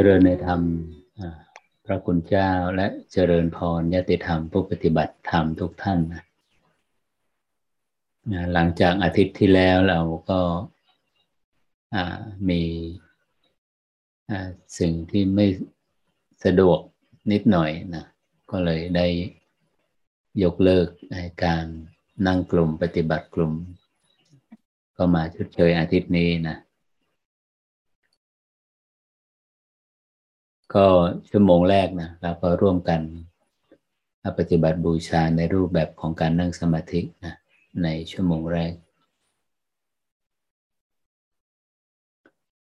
เจริญในธรรมพระคุณเจ้าและเจริญพรญาติธรรมผู้ปฏิบัติธรรมทุกท่านนะหลังจากอาทิตย์ที่แล้วเราก็มีสิ่งที่ไม่สะดวกนิดหน่อยนะก็เลยได้ยกเลิกการนั่งกลุ่มปฏิบัติกลุ่ม ก็มาชดเชยอาทิตย์นี้นะ ก็ชั่วโมงแรกนะเราก็ร่วมกันปฏิบัติบูชาในรูปแบบของการนั่งสมาธินะในชั่วโมงแรก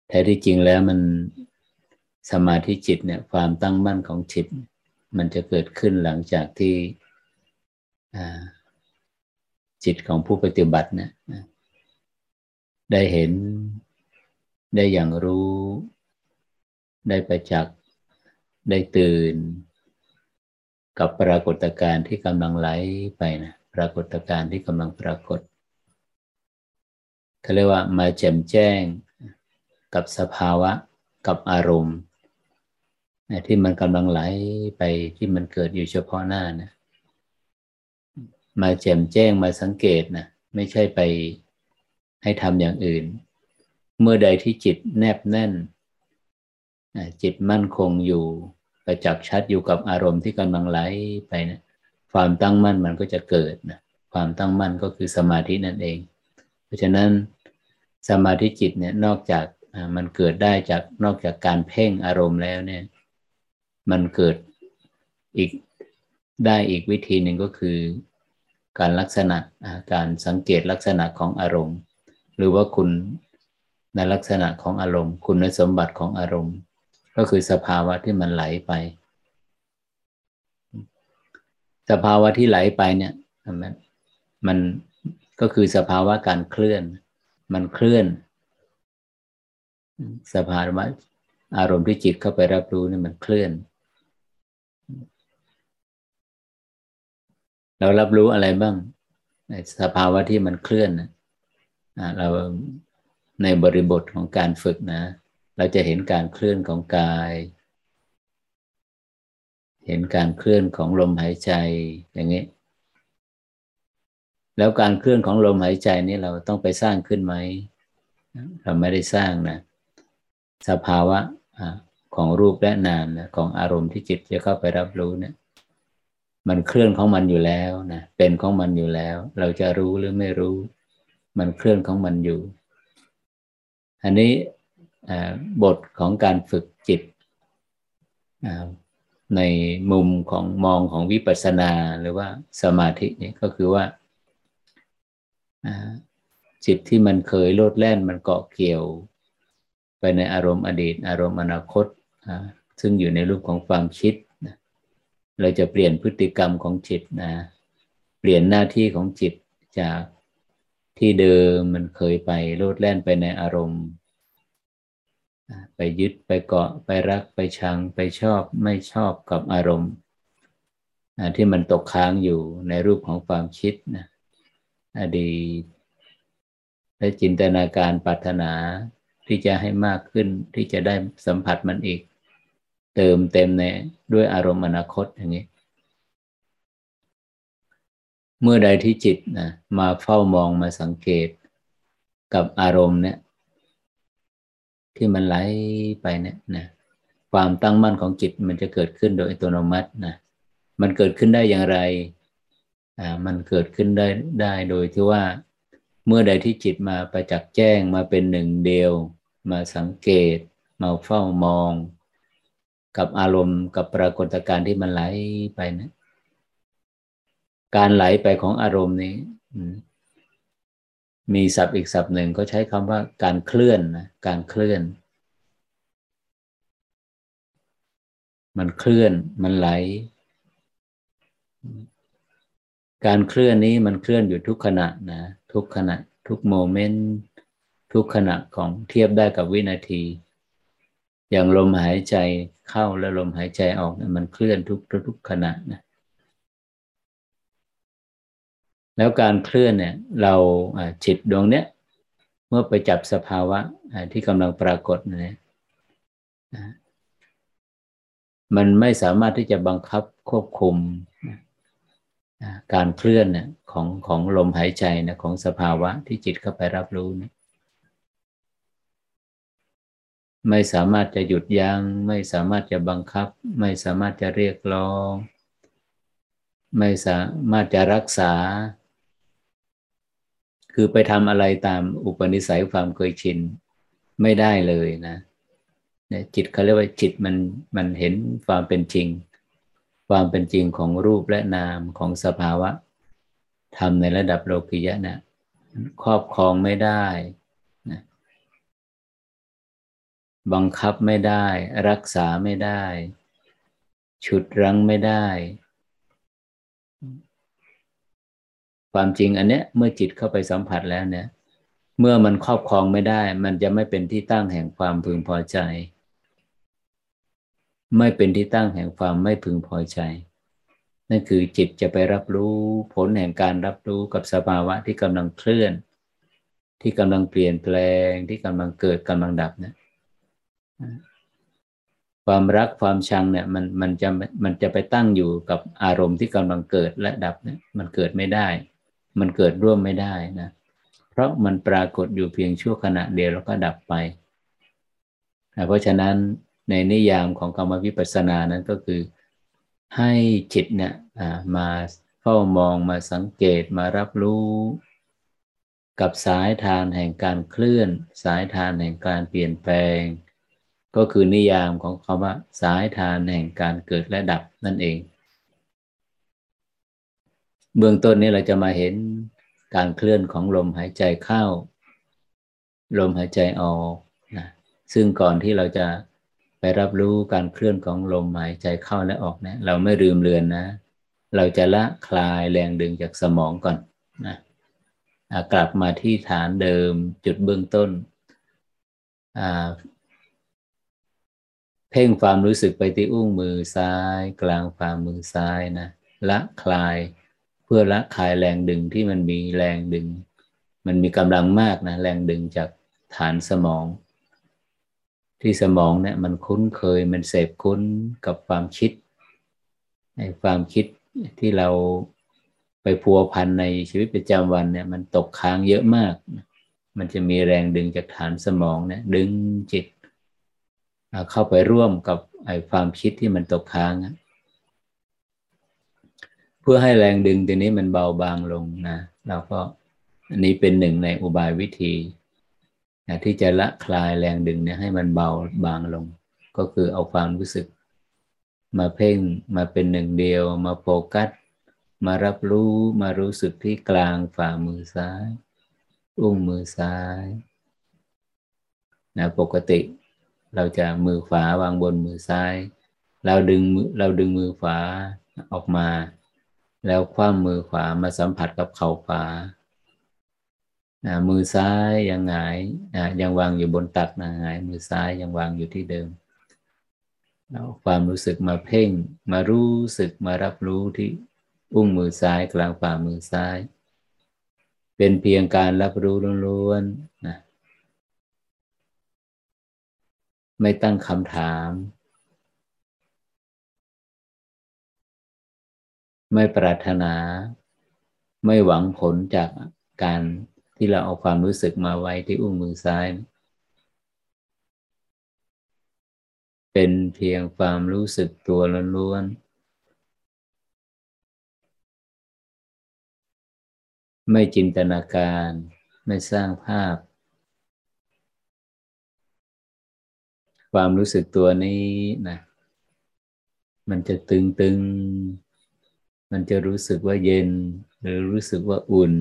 แท้ที่จริงแล้วมันสมาธิจิตเนี่ยความตั้งมั่นของจิต มันจะเกิดขึ้นหลังจากที่จิตของผู้ปฏิบัติเนี่ยได้เห็นได้อย่างรู้ได้ประจักษ์ ได้ตื่น กับปรากฏการณ์ที่กำลังไหลไปนะปรากฏการณ์ที่กำลังปรากฏเขาเรียกว่ามาแจ่มแจ้งกับสภาวะกับอารมณ์ที่มันกำลังไหลไปที่มันเกิดอยู่เฉพาะหน้านะมาแจ่มแจ้งมาสังเกตนะไม่ใช่ไปให้ทำอย่างอื่น เมื่อใดที่จิตแนบแน่นจิตมั่นคงอยู่ ประจักษ์ชัดอยู่กับอารมณ์ที่กำลังไหลไปนะความตั้งมั่นมันก็จะเกิดนะความตั้งมั่นก็คือสมาธินั่นเอง เพราะฉะนั้นสมาธิจิตเนี่ยนอกจากมันเกิดได้จากนอกจากการเพ่งอารมณ์แล้วเนี่ย มันเกิดอีกได้อีกวิธีหนึ่งก็คือ การลักษณะการสังเกตลักษณะของอารมณ์ หรือว่าคุณในลักษณะของอารมณ์ คุณสมบัติของอารมณ์ ก็คือสภาวะที่มันไหลไป สภาวะที่ไหลไปเนี่ยมันมันก็คือสภาวะการเคลื่อน มันเคลื่อน สภาวะอารมณ์ที่จิตเข้าไปรับรู้นี่มันเคลื่อน เรารับรู้อะไรบ้าง ในสภาวะที่มันเคลื่อนนะเราในบริบทของการฝึกนะ เราจะเห็นการเคลื่อนของกาย เห็นการเคลื่อนของลมหายใจอย่างนี้ แล้วการเคลื่อนของลมหายใจนี้เราต้องไปสร้างขึ้นไหม เราไม่ได้สร้างนะ สภาวะของรูปและนามนะของอารมณ์ที่จิตจะเข้าไปรับรู้เนะี่ยมันเคลื่อนของมันอยู่แล้วนะเป็นของมันอยู่แล้ว เราจะรู้หรือไม่รู้ มันเคลื่อนของมันอยู่ อันนี้ บทของการฝึกจิต ในมุมของมองของวิปัสสนาหรือว่าสมาธินี่ก็คือว่าจิตที่มันเคยโลดแล่นมันเกาะเกี่ยว ไปในอารมณ์อดีต อารมณ์อนาคต ซึ่งอยู่ในรูปของความคิด เราจะเปลี่ยนพฤติกรรมของจิตนะเปลี่ยนหน้าที่ของจิตจากที่เดิมมันเคยไปโลดแล่นไปในอารมณ์ ไปยึดไปเกาะไปรักไปชังไปชอบไม่ชอบกับอารมณ์ที่มันตกค้างอยู่ในรูปของความคิดนะอดีตและจินตนาการปรารถนาที่จะให้มากขึ้นที่จะได้สัมผัสมันอีก เติมเต็มในด้วยอารมณ์อนาคตอย่างนี้ เมื่อใดที่จิตนะมาเฝ้ามองมาสังเกตกับอารมณ์เนี่ย ที่มันไหลไปเนี่ยนะความตั้งมั่นของจิตมันจะเกิดขึ้นโดยอัตโนมัตินะมันเกิดขึ้นได้อย่างไรอ่ามันเกิดขึ้นได้ได้โดยที่ว่าเมื่อใดที่จิตมาประจักษ์แจ้งมาเป็นหนึ่งเดียว มาสังเกต มาเฝ้ามอง กับอารมณ์กับปรากฏการณ์ที่มันไหลไปนะการไหลไปของอารมณ์นี้ มีศัพท์อีกศัพท์หนึ่งก็ใช้คำว่าการเคลื่อนนะการเคลื่อน มันเคลื่อนมันไหล การเคลื่อนนี้มันเคลื่อนอยู่ทุกขณะนะทุกขณะ ทุกโมเมนต์ทุกขณะของเทียบได้กับวินาที อย่างลมหายใจเข้าและลมหายใจออกมันเคลื่อนทุกทุกขณะนะ แล้วการเคลื่อนเนี่ยเราจิตดวงเนี้ยเมื่อไปจับสภาวะที่กำลังปรากฏเนี่ยมันไม่สามารถที่จะบังคับควบคุมการเคลื่อนของของลมหายใจนะของสภาวะที่จิตเข้าไปรับรู้นะไม่สามารถจะหยุดยัง้งไม่สามารถจะบังคับ ไม่สามารถจะเรียกร้อง ไม่สามารถจะรักษา คือไปทำอะไรตามอุปนิสัยความเคยชินไม่ได้เลยนะจิตเขาเรียกว่าจิตมันมันเห็นความเป็นจริง ความเป็นจริงของรูปและนามของสภาวะทำในระดับโลกิยะนะครอบครองไม่ได้นะบังคับไม่ได้ รักษาไม่ได้ ฉุดรั้งไม่ได้ ความจริงอันเนี้ยเมื่อจิตเข้าไปสัมผัสแล้วเนี่ย เมื่อมันครอบครองไม่ได้ มันจะไม่เป็นที่ตั้งแห่งความพึงพอใจ ไม่เป็นที่ตั้งแห่งความไม่พึงพอใจ นั่นคือจิตจะไปรับรู้ผลแห่งการรับรู้กับสภาวะที่กำลังเคลื่อน ที่กำลังเปลี่ยนแปลงที่กำลังเกิดกำลังดับเนี่ยความรักความชังเนี่ยมันมันจะมันจะไปตั้งอยู่กับอารมณ์ที่กำลังเกิดและดับเนี่ยมันเกิดไม่ได้ มันเกิดร่วมไม่ได้นะ เพราะมันปรากฏอยู่เพียงชั่วขณะเดียวแล้วก็ดับไปเพราะฉะนั้นในนิยามของกรรมวิปัสสนานั้นก็คือ ให้จิตเนี่ยมาเฝ้ามองมาสังเกตมารับรู้ กับสายทานแห่งการเคลื่อน สายทานแห่งการเปลี่ยนแปลง ก็คือนิยามของคำว่าสายทานแห่งการเกิดและดับนั่นเอง เบื้องต้นนี้เราจะมาเห็นการเคลื่อนของลมหายใจเข้า ลมหายใจออกนะซึ่งก่อนที่เราจะไปรับรู้การเคลื่อนของลมหายใจเข้าและออกเนะเราไม่ลืมเลือนนะ เราจะละคลายแรงดึงจากสมองก่อนนะกลับมาที่ฐานเดิมจุดเบื้องต้น เพ่งความรู้สึกไปที่อุ้งมือซ้าย กลางฝ่ามือซ้ายนะละคลาย เพื่อละคายแรงดึงที่มันมีแรงดึง มันมีกำลังมากนะ แรงดึงจากฐานสมอง ที่สมองเนี่ยมันคุ้นเคยมันเสพคุ้นกับความคิดในความคิดที่เราไปพัวพันในชีวิตประจำวันเนี่ย มันตกค้างเยอะมาก มันจะมีแรงดึงจากฐานสมองเนี่ย ดึงจิต เข้าไปร่วมกับไอ้ความคิดที่มันตกค้าง พื่อให้แรงดึงตัวนี้มันเบาบางลงนะเราก็อันนี้เป็นหนึ่งในอุบายวิธีนะที่จะละคลายแรงดึงเนี่ยให้มันเบาบางลง ก็คือเอาความรู้สึก มาเพ่งมาเป็นหนึ่งเดียว มาโฟกัส มารับรู้มารู้สึกที่กลางฝ่ามือซ้าย อุ้งมือซ้ายนะปกติเราจะมือขวาวางบนมือซ้าย เราดึงเราดึงมือขวาออกมา แล้วคว้ามือขวามาสัมผัสกับเข่าขวา มือซ้ายยังไงยังวางอยู่บนตักนะหงายมือซ้ายยังวางอยู่ที่เดิมเราความรู้สึกมาเพ่ง มารู้สึกมารับรู้ที่อุ้งมือซ้ายกลางฝ่ามือซ้าย เป็นเพียงการรับรู้ล้วนๆนะไม่ตั้งคำถาม ไม่ปรารถนา ไม่หวังผลจากการที่เราเอาความรู้สึกมาไว้ที่อุ้งมือซ้าย เป็นเพียงความรู้สึกตัวล้วนๆ ไม่จินตนาการ ไม่สร้างภาพ ความรู้สึกตัวนี้นะ มันจะตึงๆ มันจะรู้สึกว่าเย็น หรือรู้สึกว่าอุ่น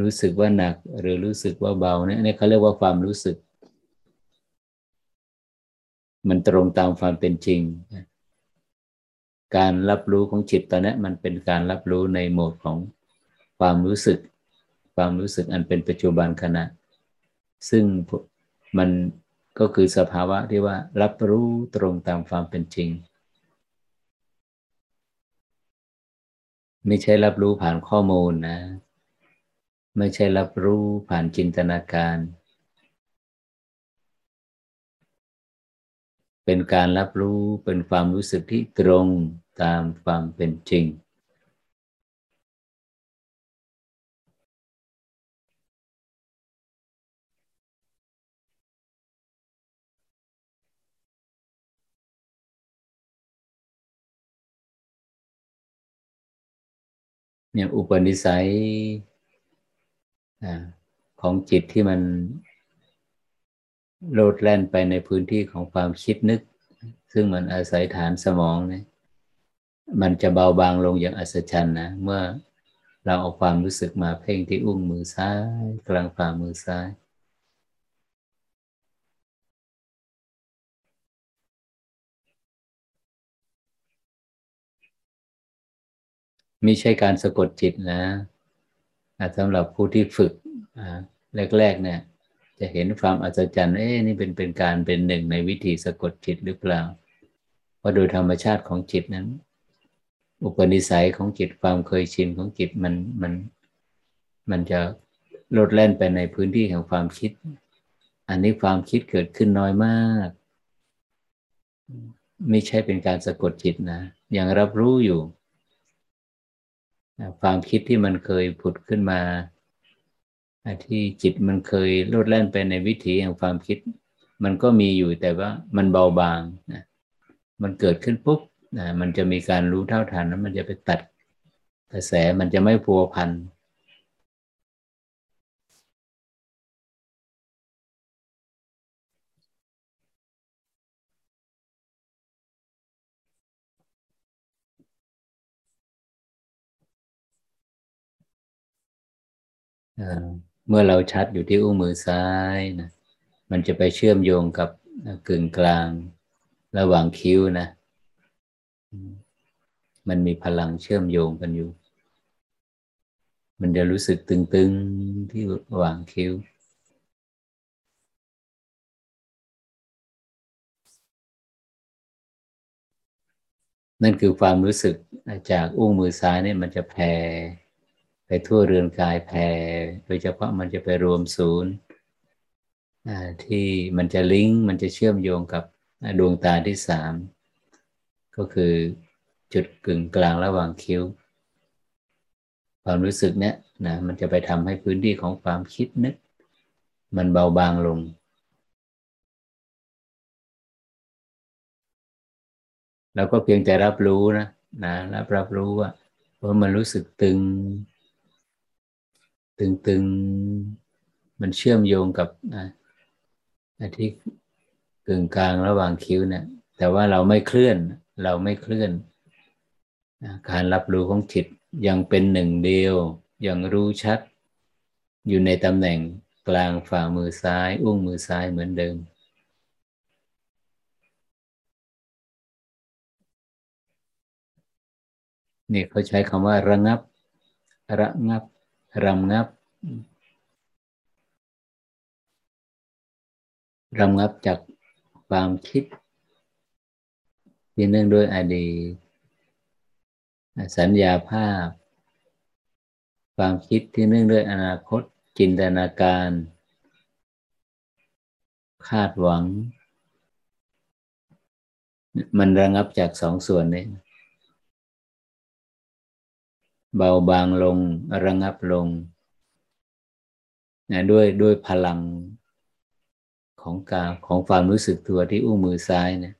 รู้สึกว่าหนัก หรือรู้สึกว่าเบาเนี่ยนี่เขาเรียกว่าความรู้สึก มันตรงตามความเป็นจริง การรับรู้ของจิตตอนนี้มันเป็นการรับรู้ในโหมดของความรู้สึก ความรู้สึกอันเป็นปัจจุบันขณะ ซึ่งมันก็คือสภาวะที่ว่ารับรู้ตรงตามความเป็นจริง ไม่ใช่รับรู้ผ่านข้อมูลนะ ไม่ใช่รับรู้ผ่านจินตนาการ เป็นการรับรู้เป็นความรู้สึกที่ตรงตามความเป็นจริง เนี่ยอุปนิสัยของจิตที่มันโลดแล่นไปในพื้นที่ของความคิดนึก ซึ่งมันอาศัยฐานสมองเนี่ยมันจะเบาบางลงอย่างอัศจรรย์นะ เมื่อเราเอาความรู้สึกมาเพ่งที่อุ้งมือซ้าย กลางฝ่ามือซ้าย ไม่ใช่การสะกดจิตนะสำหรับผู้ที่ฝึกแรก ๆ เนี่ย จะเห็นความอัศจรรย์เอ๊นี่เป็นเป็นการเป็นหนึ่งในวิธีสะกดจิตหรือเปล่าเพราะโดยธรรมชาติของจิตนั้น อุปนิสัยของจิตความเคยชินของจิตมันมันมันจะลดแล่นไปในพื้นที่ของความคิด อันนี้ความคิดเกิดขึ้นน้อยมาก ไม่ใช่เป็นการสะกดจิตนะ ยังรับรู้อยู่ ความคิดที่มันเคยผุดขึ้นมาที่จิตมันเคยโลดแล่นไปในวิถีแห่งความคิด มันก็มีอยู่แต่ว่ามันเบาบางนะมันเกิดขึ้นปุ๊บนะมันจะมีการรู้เท่าทันแล้วมันจะไปตัดกระแสมันจะไม่พัวพัน เมื่อเราชัดอยู่ที่อุ้งมือซ้ายนะมันจะไปเชื่อมโยงกับกึ่งกลางระหว่างคิ้วนะ มันมีพลังเชื่อมโยงกันอยู่ มันจะรู้สึกตึงๆที่ระหว่างคิ้วนั่นคือความรู้สึกจากอุ้งมือซ้ายเนี่ยมันจะแผ่ ไปทั่วเรือนกายแผ่โดยเฉพาะมันจะไปรวมศูนย์ที่มันจะลิงก์มันจะเชื่อมโยงกับดวงตาที่สามก็คือจุดกึ่งกลางระหว่างคิ้ว ความรู้สึกเนี้ยนะมันจะไปทำให้พื้นที่ของความคิดนึก มันเบาบางลง แล้วก็เพียงแต่รับรู้นะนะรับรับรู้ว่าว่ามันรู้สึกตึง ตึงๆ มันเชื่อมโยงกับนะที่กึ่งกลางระหว่างคิ้วเนะี่ยแต่ว่าเราไม่เคลื่อน เราไม่เคลื่อน การรับรู้ของจิตยังเป็นหนึ่งเดียว ยังรู้ชัด อยู่ในตำแหน่งกลางฝ่ามือซ้าย อุ้งมือซ้ายเหมือนเดิมนี่เขาใช้คำว่าระงับ ระงับ รำงับรำงับจากความคิดที่เนื่องด้วยอดีตสัญญาภาพ ความคิดที่เนื่องด้วยอนาคตจินตนาการ คาดหวัง มันระงับจากสองส่วนนี้ เบาบางลงระงับลงนะด้วยด้วยพลังของกาของความรู้สึกตัวที่อุ้งมือซ้ายเนะี่ย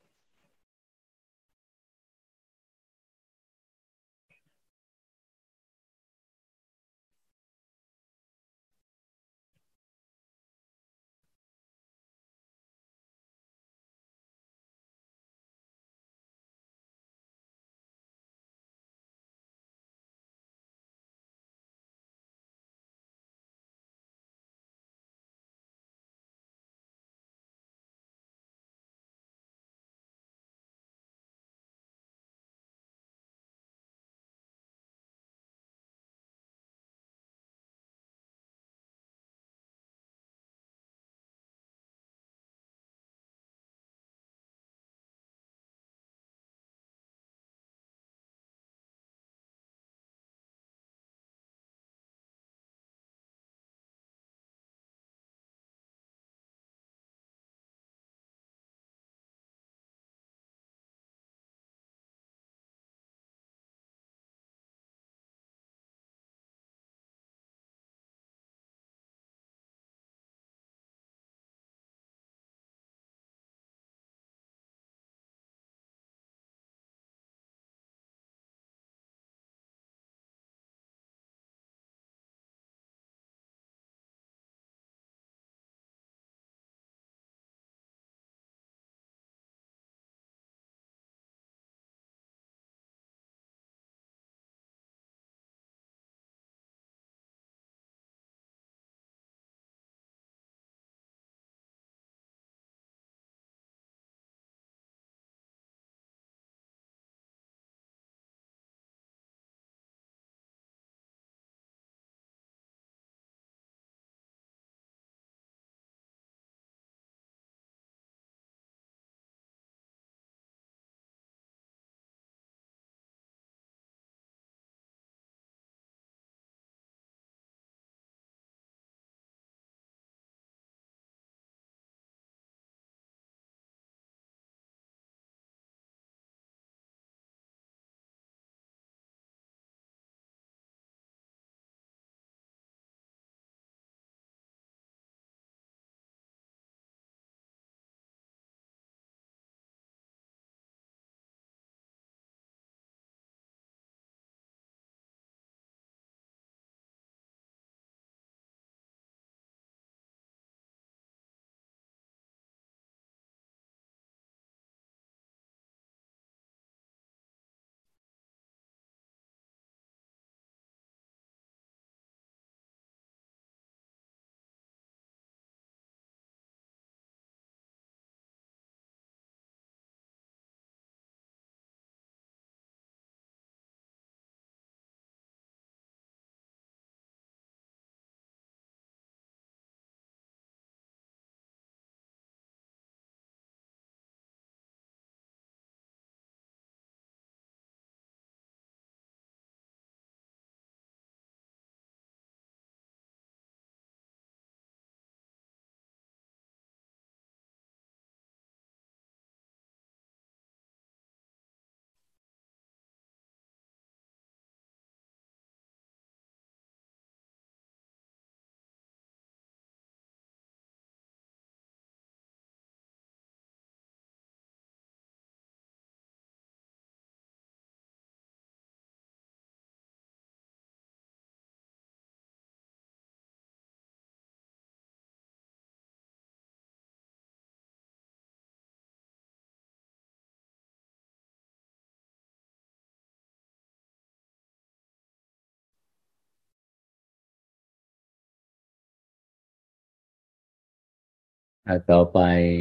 ต่อไป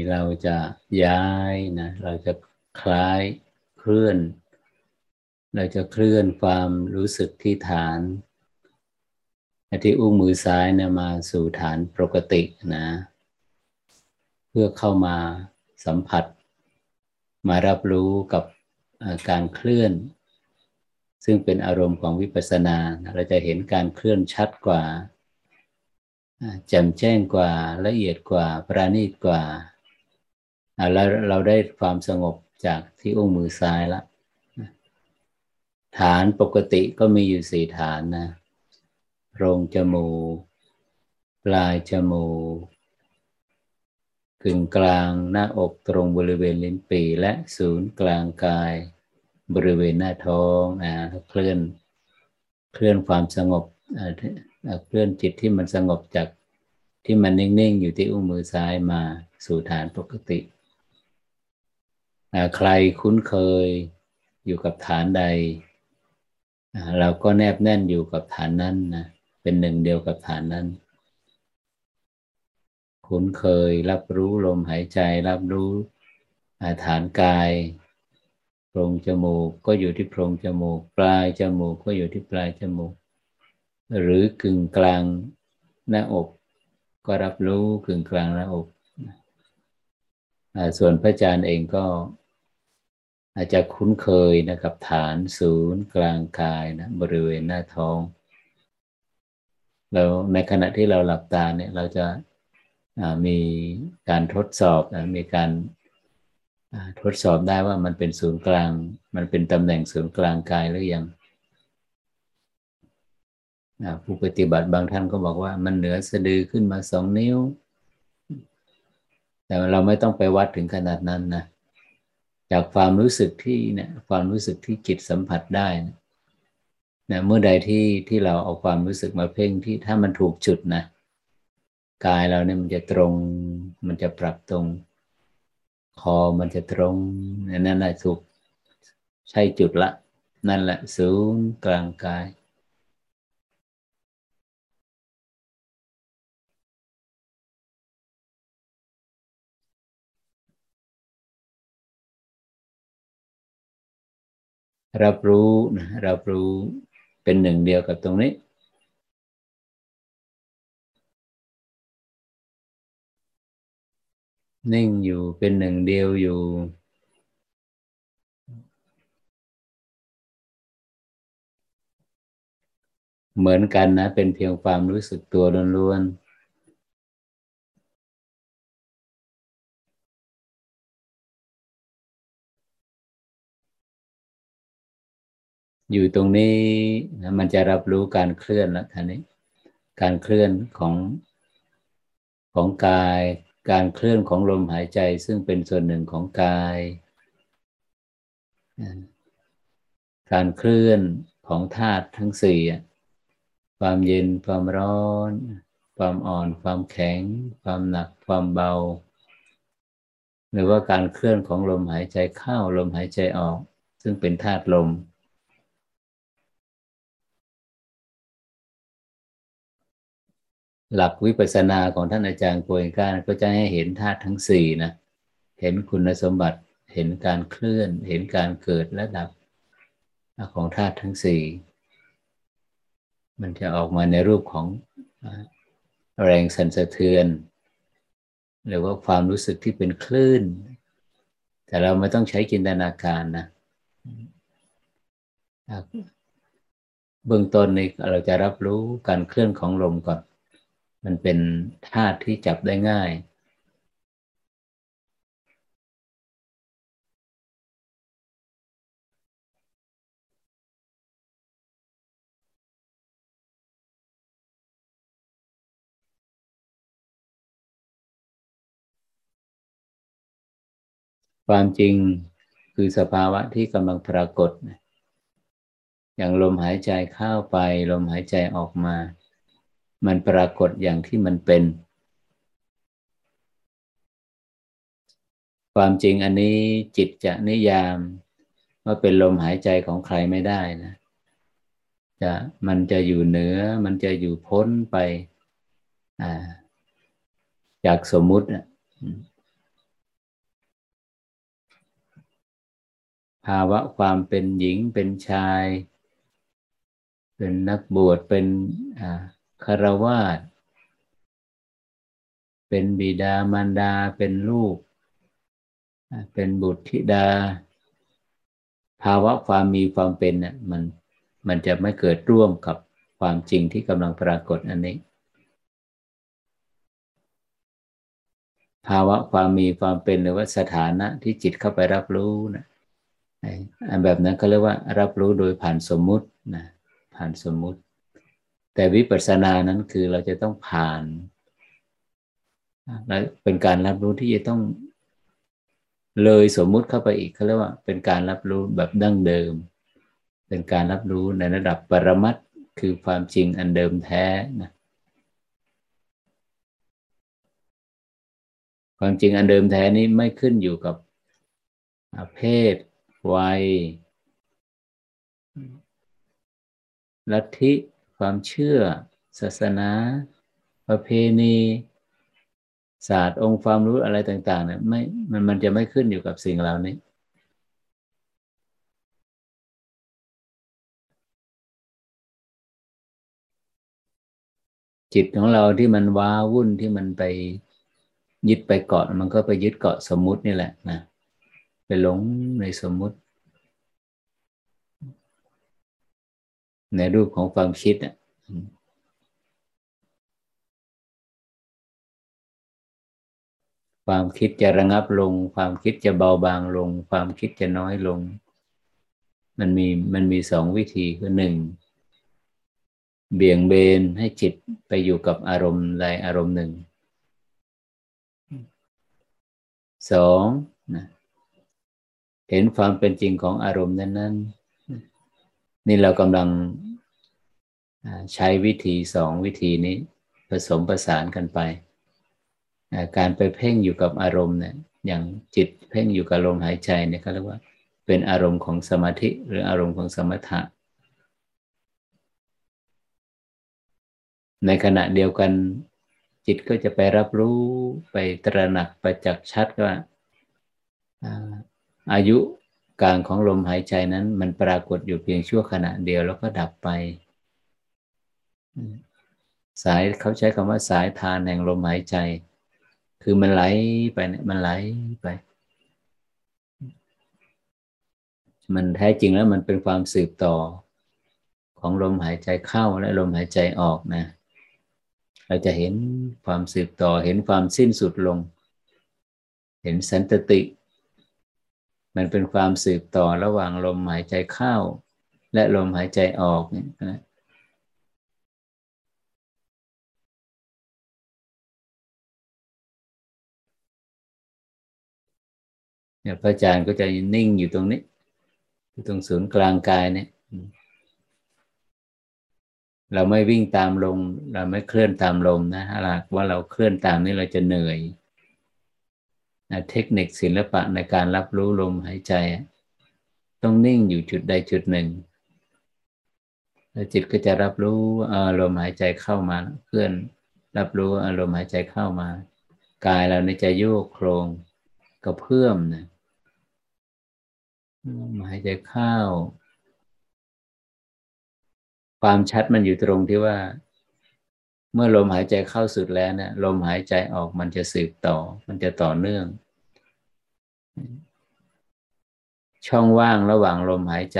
เราจะย้ายนะเราจะคล้ายเคลื่อน เราจะเคลื่อนความรู้สึกที่ฐานที่อุ้งมือซ้ายนะมาสู่ฐานปกตินะ เพื่อเข้ามาสัมผัส มารับรู้กับการเคลื่อน ซึ่งเป็นอารมณ์ของวิปัสสนา เราจะเห็นการเคลื่อนชัดกว่า แจ่มแจ้งกว่าละเอียดกว่าประณีตกว่าแล้วเราได้ความสงบจากที่อุ้งมือซ้ายละ ฐานปกติก็มีอยู่สี่ฐานนะโพรงจมูกปลายจมูกกึ่งกลางหน้าอกตรงบริเวณลิ้นปี และศูนย์กลางกาย บริเวณหน้าท้องอ่าเคลื่อนเคลื่อนความสงบ เคลื่อนจิตที่มันสงบจากที่มันนิ่ง ๆ อยู่ที่อุ้งมือซ้ายมาสู่ฐานปกติ ใครคุ้นเคยอยู่กับฐานใด เราก็แนบแน่นอยู่กับฐานนั้นนะเป็นหนึ่งเดียวกับฐานนั้น คุ้นเคยรับรู้ลมหายใจรับรู้ฐานกายโพรงจมูกก็อยู่ที่โพรงจมูก ปลายจมูกก็อยู่ที่ปลายจมูก หรือกึ่งกลางหน้าอก ก็รับรู้กึ่งกลางหน้าอก ส่วนพระอาจารย์เองก็อาจจะคุ้นเคยนะครับฐานศูนย์กลางกายนะบริเวณหน้าท้องเราในขณะที่เราหลับตาเนี่ยเราจะมีการทดสอบมีการทดสอบได้ว่ามันเป็นศูนย์กลาง มันเป็นตำแหน่งศูนย์กลางกายหรือยัง ผู้ปฏิบัติบางท่านก็บอกว่ามันเหนือสะดือขึ้นมาสองนิ้ว แต่เราไม่ต้องไปวัดถึงขนาดนั้นนะจากความรู้สึกที่เนี่ยความรู้สึกที่จิตสัมผัสได้นะนะเมื่อใดที่ที่เราเอาความรู้สึกมาเพ่งที่ถ้ามันถูกจุดนะกายเราเนี่ยมันจะตรง มันจะปรับตรง คอมันจะตรงนั่นแหละถูกใช่จุดละ นั่นแหละศูนย์กลางกาย รับรู้นะรับรู้เป็นหนึ่งเดียวกับตรงนี้ นิ่งอยู่เป็นหนึ่งเดียวอยู่ เหมือนกันนะ เป็นเพียงความรู้สึกตัวล้วนๆ อยู่ตรงนี้นะมันจะรับรู้การเคลื่อนแล้วท่านี้ การเคลื่อนของของกาย การเคลื่อนของลมหายใจซึ่งเป็นส่วนหนึ่งของกาย การเคลื่อนของธาตุทั้งสี่ความเย็นความร้อน ความอ่อนความแข็ง ความหนักความเบา หรือว่าการเคลื่อนของลมหายใจเข้าลมหายใจออก ซึ่งเป็นธาตุลม หลักวิปัสสนาของท่านอาจารย์โกเอนก้าก็จะให้เห็นธาตุทั้งสี่นะ เห็นคุณสมบัติ เห็นการเคลื่อน เห็นการเกิดและดับของธาตุทั้งสี่ มันจะออกมาในรูปของแรงสั่นสะเทือน หรือว่าความรู้สึกที่เป็นคลื่น แต่เราไม่ต้องใช้จินตนาการนะเบื้องต้นนี้เราจะรับรู้การเคลื่อนของลมก่อน มันเป็นธาตุที่จับได้ง่าย ความจริงคือสภาวะที่กำลังปรากฏ อย่างลมหายใจเข้าไป ลมหายใจออกมา มันปรากฏอย่างที่มันเป็น ความจริงอันนี้จิตจะนิยามว่าเป็นลมหายใจของใครไม่ได้นะจะมันจะอยู่เหนือ มันจะอยู่พ้นไปจากสมมุติภาวะความเป็นหญิงเป็นชาย เป็นนักบวชเป็น คารวาสเป็นบิดามารดาเป็นลูก เป็นบุตรธิดา ภาวะความมีความเป็นเนี่ยมันมันจะไม่เกิดร่วมกับความจริงที่กำลังปรากฏอันนี้ ภาวะความมีความเป็นหรือว่าสถานะที่จิตเข้าไปรับรู้นะอันแบบนั้นก็เรียกว่ารับรู้โดยผ่านสมมุตินะผ่านสมมุติ แต่วิปัสสนานั้นคือเราจะต้องผ่านและเป็นการรับรู้ที่จะต้องเลยสมมุติเข้าไปอีกเขาเรียกว่าเป็นการรับรู้แบบดั้งเดิม เป็นการรับรู้ในระดับปรมัตคือความจริงอันเดิมแท้นะความจริงอันเดิมแท้นี้ไม่ขึ้นอยู่กับเพศ วัยลัทธิ ความเชื่อ ศาสนา ประเพณี ศาสตร์องค์ความรู้อะไรต่างๆเนี่ยไม่มันมันจะไม่ขึ้นอยู่กับสิ่งเหล่านี้จิตของเราที่มันว้าวุ่นที่มันไปยึดไปเกาะมันก็ไปยึดเกาะสมมุตินี่แหละนะไปหลงในสมมุติ ในรูปของความคิดอะความคิดจะระงับลง ความคิดจะเบาบางลง ความคิดจะน้อยลง มันมีมันมีสองวิธีคือหนึ่งเบี่ยงเบนให้จิตไปอยู่กับอารมณ์ใดอารมณ์หนึ่งสองนะเห็นความเป็นจริงของอารมณ์นั้น ๆ นี่เรากำลังใช้วิธีสองวิธีนี้ผสมประสานกันไป การไปเพ่งอยู่กับอารมณ์เนี่ยอย่างจิตเพ่งอยู่กับลมหายใจเนี่ยเขาเรียกว่าเป็นอารมณ์ของสมาธิหรืออารมณ์ของสมถะ ในขณะเดียวกัน จิตก็จะไปรับรู้ไปตระหนักประจักษ์ชัดว่าอายุ กลางของลมหายใจนั้น มันปรากฏอยู่เพียงชั่วขณะเดียวแล้วก็ดับไป สายเขาใช้คำว่าสายทานแห่งลมหายใจ คือมันไหลไปเนี่ยมันไหลไป มันแท้จริงแล้วมันเป็นความสืบต่อของลมหายใจเข้าและลมหายใจออกนะ เราจะเห็นความสืบต่อเห็นความสิ้นสุดลง เห็นสันตติ มันเป็นความสืบต่อระหว่างลมหายใจเข้า และลมหายใจออกเนี่ยนะเนี่ยพระอาจารย์ก็จะนิ่งอยู่ตรงนี้อยู่ตรงศูนย์กลางกายเนี่ย เราไม่วิ่งตามลม เราไม่เคลื่อนตามลมนะหากว่าเราเคลื่อนตามนี่เราจะเหนื่อย เทคนิคศิลปะในการรับรู้ลมหายใจ ต้องนิ่งอยู่จุดใดจุดหนึ่ง แล้วจิตก็จะรับรู้อารมณ์หายใจเข้ามาเคลื่อน รับรู้อารมณ์หายใจเข้ามากายเราในจะโยกโครงกระเพื่อมนะหายใจเข้าความชัดมันอยู่ตรงที่ว่า เมื่อลมหายใจเข้าสุดแล้วเนะี่ยลมหายใจออกมันจะสืบต่อ มันจะต่อเนื่อง ช่องว่างระหว่างลมหายใจ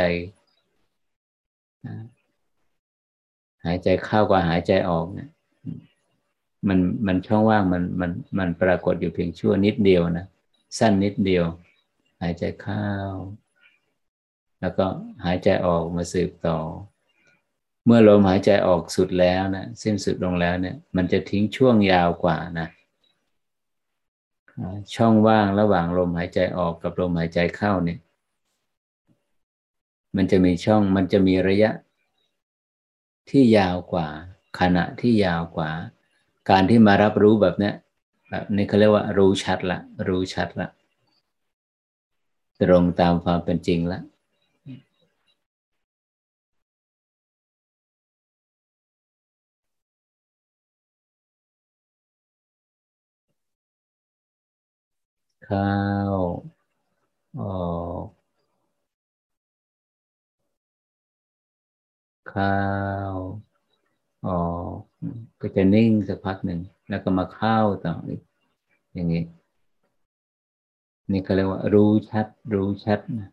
หายใจเข้ากับหายใจออกเนี่ยมันมันช่องว่างมันมันมันปรากฏอยู่เพียงชั่วนิดเดียวนะสั้นนิดเดียว หายใจเข้า แล้วก็หายใจออกมาสืบต่อ เมื่อลมหายใจออกสุดแล้วนะสิ้นสุดลงแล้วเนี่ย มันจะทิ้งช่วงยาวกว่านะ ช่องว่างระหว่างลมหายใจออกกับลมหายใจเข้าเนี่ย มันจะมีช่องมันจะมีระยะที่ยาวกว่า ขณะที่ยาวกว่า การที่มารับรู้แบบเนี้ยแบบนี้เขาเรียกว่ารู้ชัดละ รู้ชัดละ ตรงตามความเป็นจริงละ เข้า ออก เข้า ออก ก็จะนิ่งสักพักหนึ่ง แล้วก็มาเข้าต่ออีกอย่างนี้ นี่ก็เรียกว่ารู้ชัด รู้ชัดนะ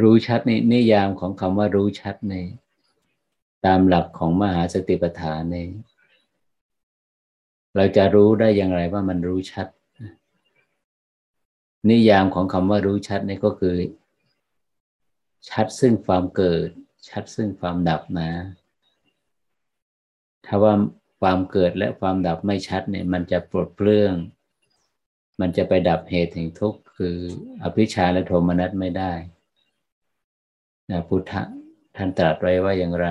รู้ชัดในนิยามของคำว่ารู้ชัดในตามหลักของมหาสติปัฏฐานในเราจะรู้ได้อย่างไรว่ามันรู้ชัด นิยามของคำว่ารู้ชัดนี่ก็คือ ชัดซึ่งความเกิด ชัดซึ่งความดับนะ ถ้าว่าความเกิดและความดับไม่ชัดเนี่ยมันจะปลดเปลื้อง มันจะไปดับเหตุแห่งทุกข์คืออภิชาและโทมนัสไม่ได้ นะพุทธท่านตรัสไว้ว่าอย่างไร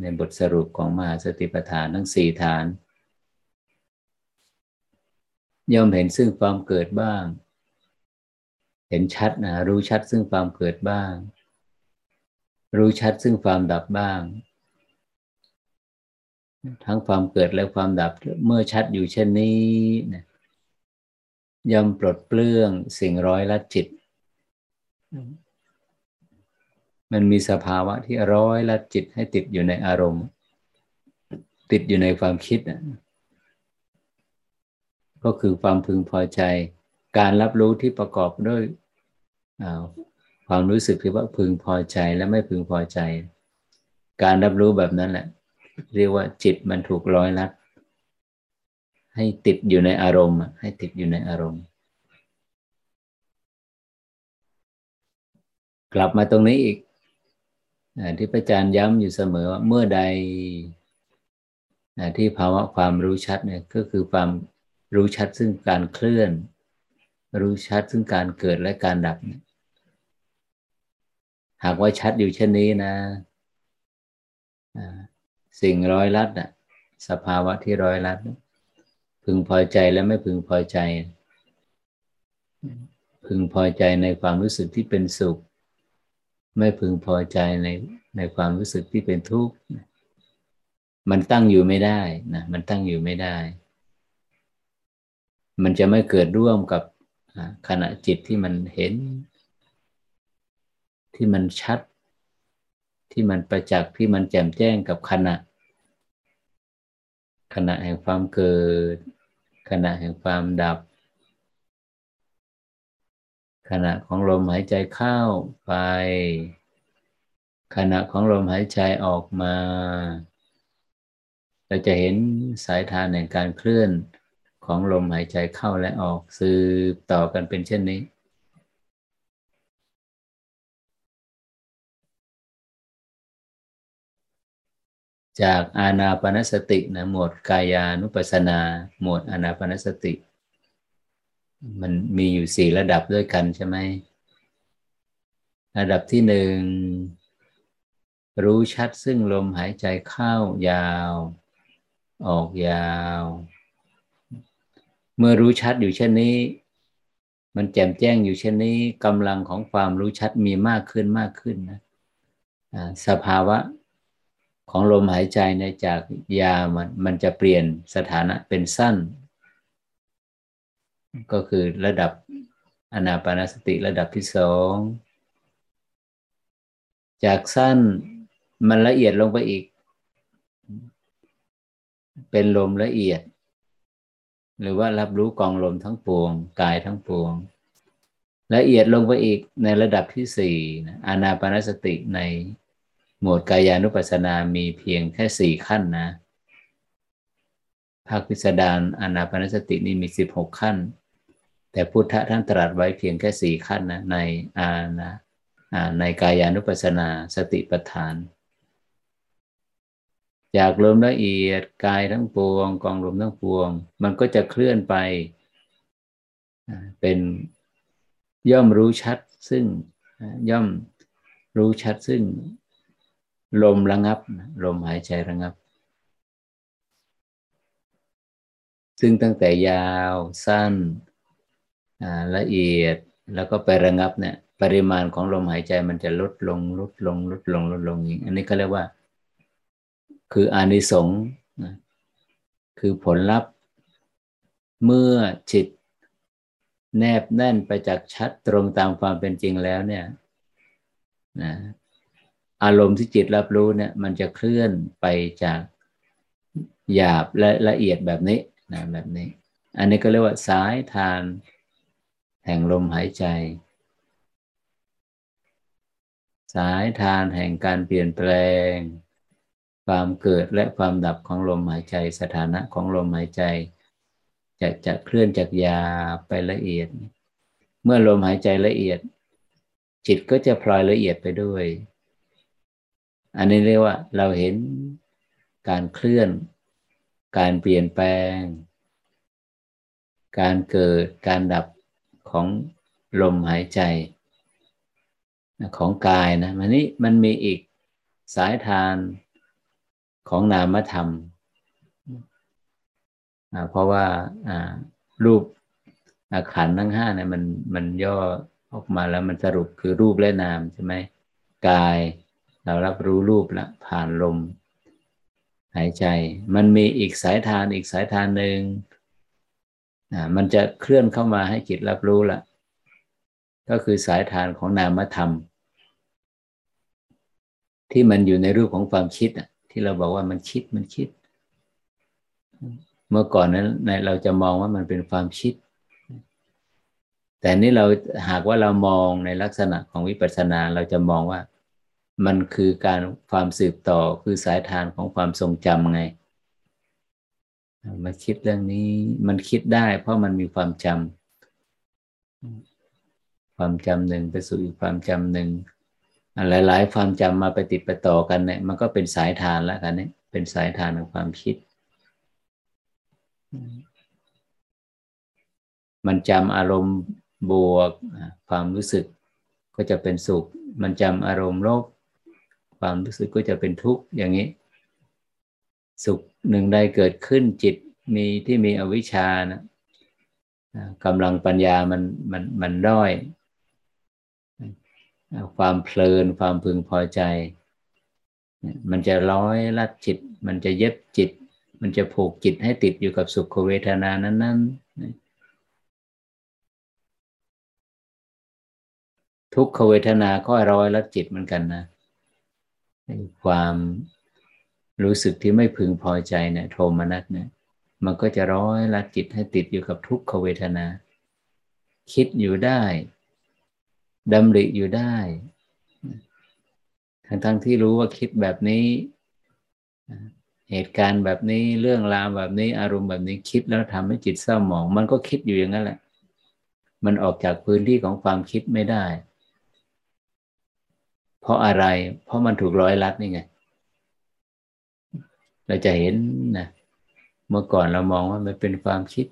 ในบทสรุปของมหาสติปัฏฐานทั้งสี่ฐาน ย่อมเห็นซึ่งความเกิดบ้าง เห็นชัดนะรู้ชัดซึ่งความเกิดบ้าง รู้ชัดซึ่งความดับบ้าง ทั้งความเกิดและความดับเมื่อชัดอยู่เช่นนี้นะย่อมปลดเปลื้องสิ่งร้อยละจิต มันมีสภาวะที่ร้อยละจิตให้ติดอยู่ในอารมณ์ ติดอยู่ในความคิดก็คือความพึงพอใจ การรับรู้ที่ประกอบด้วยความรู้สึกที่ว่าพึงพอใจและไม่พึงพอใจ การรับรู้แบบนั้นแหละ เรียกว่าจิตมันถูกร้อยลัดให้ติดอยู่ในอารมณ์ ให้ติดอยู่ในอารมณ์ กลับมาตรงนี้อีก ที่พระอาจารย์ย้ำอยู่เสมอว่าเมื่อใดที่ภาวะความรู้ชัดเนี่ยก็คือความรู้ชัดซึ่งการเคลื่อน รู้ชัดซึ่งการเกิดและการดับ หากว่าชัดอยู่เช่นนี้นะสิ่งร้อยลัดอะสภาวะที่ร้อยลัด พึงพอใจและไม่พึงพอใจ พึงพอใจในความรู้สึกที่เป็นสุข ไม่พึงพอใจในในความรู้สึกที่เป็นทุกข์มันตั้งอยู่ไม่ได้นะมันตั้งอยู่ไม่ได้ มันจะไม่เกิดร่วมกับขณะจิตที่มันเห็น ที่มันชัด ที่มันประจักษ์ที่มันแจ่มแจ้งกับขณะ ขณะแห่งความเกิด ขณะแห่งความดับ ขณะของลมหายใจเข้าไป ขณะของลมหายใจออกมา เราจะเห็นสายทานแห่งการเคลื่อนของลมหายใจเข้าและออกสืบต่อกันเป็นเช่นนี้จากอาณาปณสตินะหมวดกายานุปัสนา หมวดอาณาปณสติ มันมีอยู่สี่ระดับด้วยกันใช่ไหมระดับที่หนึ่งรู้ชัดซึ่งลมหายใจเข้ายาว ออกยาว เมื่อรู้ชัดอยู่เช่นนี้ มันแจ่มแจ้งอยู่เช่นนี้กำลังของความรู้ชัดมีมากขึ้นมากขึ้นนะสภาวะของลมหายใจในจากยาวมันมันจะเปลี่ยนสถานะเป็นสั้น ก็คือระดับอนาปานสติระดับที่สองจากสั้นมันละเอียดลงไปอีก เป็นลมละเอียด หรือว่ารับรู้กองลมทั้งปวง กายทั้งปวง ละเอียดลงไปอีกในระดับที่สี่อานาปานสติในหมวดกายานุปัสสนามีเพียงแค่สี่ขั้นนะภาคพิสดารอานาปานสตินี่มีสิบหกขั้น แต่พุทธะท่านตรัสไว้เพียงแค่สี่ขั้นนะในอานะในกายานุปัสสนาสติปัฏฐาน จากลมละเอียดกายทั้งปวง กองลมทั้งปวง มันก็จะเคลื่อนไปเป็นย่อมรู้ชัดซึ่งย่อมรู้ชัดซึ่ง ลมระงับ ลมหายใจระงับ ซึ่งตั้งแต่ยาวสั้น ละเอียดแล้วก็ไประงับเนี่ยปริมาณของลมหายใจมันจะลดลงลดลงลดลงลดลงอย่างอันนี้เขาเรียกว่า คืออานิสงส์คือผลลัพธ์ เมื่อจิตแนบแน่นไปจากชัดตรงตามความเป็นจริงแล้วเนี่ยนะอารมณ์ที่จิตรับรู้เนี่ยมันจะเคลื่อนไปจากหยาบและละเอียดแบบนี้นะแบบนี้ อันนี้ก็เรียกว่าสายทาน แห่งลมหายใจ สายทานแห่งการเปลี่ยนแปลง ความเกิดและความดับของลมหายใจ สถานะของลมหายใจ จะจะเคลื่อนจากยาไปละเอียด เมื่อลมหายใจละเอียด จิตก็จะพลอยละเอียดไปด้วย อันนี้เรียกว่าเราเห็นการเคลื่อน การเปลี่ยนแปลง การเกิดการดับ ของลมหายใจของกายนะมันนี้มันมีอีกสายทานของนามธรรม เพราะว่ารูปขันทั้งห้าเนี่ยมันมันย่อออกมาแล้วมันสรุปคือรูปและนามใช่ไหมกายเรารับรู้รูปละผ่านลมหายใจ มันมีอีกสายทานอีกสายทานหนึ่ง มันจะเคลื่อนเข้ามาให้จิตรับรู้ละก็คือสายทานของนามธรรม ที่มันอยู่ในรูปของความคิดที่เราบอกว่ามันคิดมันคิด เมื่อก่อนนั้นเราจะมองว่ามันเป็นความคิด แต่นี่เราหากว่าเรามองในลักษณะของวิปัสสนาเราจะมองว่ามันคือการความสืบต่อคือสายทานของความทรงจำไง มาคิดเรื่องนี้มันคิดได้เพราะมันมีความจำความจำหนึ่งไปสู่อีกความจำหนึ่งหลาย ๆ ความจำมาไปติดไปต่อกันเนี่ยมันก็เป็นสายทานแล้วกันเนี่ยเป็นสายทานของความคิด มันจำอารมณ์บวกความรู้สึกก็จะเป็นสุข มันจำอารมณ์ลบความรู้สึกก็จะเป็นทุกข์อย่างนี้ สุขหนึ่งใดเกิดขึ้นจิตมีที่มีอวิชชานะกำลังปัญญามันมันมันด้อย ความเพลินความพึงพอใจ มันจะร้อยลัดจิต มันจะเย็บจิต มันจะผูกจิตให้ติดอยู่กับสุขเวทนานั้น ๆ ทุกขเวทนาก็ร้อยลัดจิตเหมือนกันนะความ รู้สึกที่ไม่พึงพอใจเนี่ยโทมนัสเนี่ยมันก็จะร้อยลัดจิตให้ติดอยู่กับทุกขเวทนา คิดอยู่ได้ดำริอยู่ได้ ทั้งทั้งที่รู้ว่าคิดแบบนี้ เหตุการณ์แบบนี้เรื่องราวแบบนี้อารมณ์แบบนี้คิดแล้วทำให้จิตเศร้าหมอง มันก็คิดอยู่อย่างนั้นแหละ มันออกจากพื้นที่ของความคิดไม่ได้ เพราะอะไร เพราะมันถูกร้อยลัดนี่ไง เราจะเห็นนะเมื่อก่อนเรามองว่ามันเป็นความคิด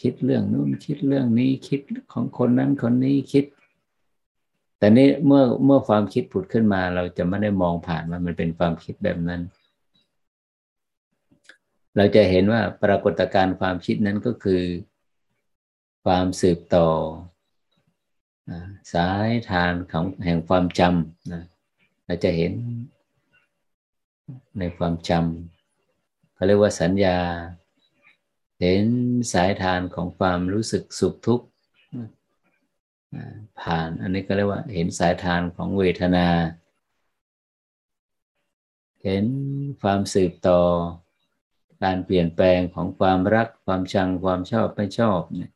คิดเรื่องนู้นคิดเรื่องนี้คิดของคนนั้นคนนี้คิด แต่นี้เมื่อเมื่อความคิดผุดขึ้นมา เราจะไม่ได้มองผ่านว่ามันเป็นความคิดแบบนั้น เราจะเห็นว่าปรากฏการณ์ความคิดนั้นก็คือ ความสืบต่อสายทานของแห่งความจำนะเราจะเห็น ในความจำเขาเรียกว่าสัญญา เห็นสายทานของความรู้สึกสุขทุกข์ผ่านอันนี้ก็เรียกว่า เห็นสายทานของเวทนา เห็นความสืบต่อ การเปลี่ยนแปลงของความรักความชังความชอบไม่ชอบเนี่ย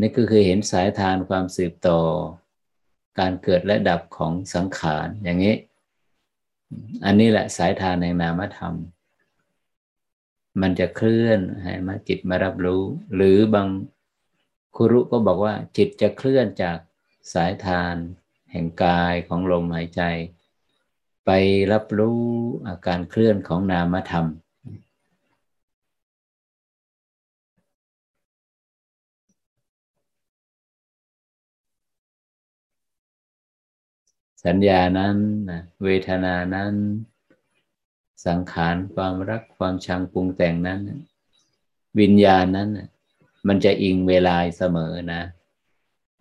นี่ก็คือเห็นสายทานความสืบต่อ การเกิดและดับของสังขารอย่างนี้ อันนี้แหละสายทานในนามธรรม มันจะเคลื่อนให้มาจิตมารับรู้ หรือบางครุก็บอกว่า จิตจะเคลื่อนจากสายทาน แห่งกายของลมหายใจ ไปรับรู้อาการเคลื่อนของนามธรรม สัญญานั้นนะเวทนานั้น สังขารความรักความชังปรุงแต่งนั้น วิญญาณนั้น มันจะอิงเวลาเสมอนะ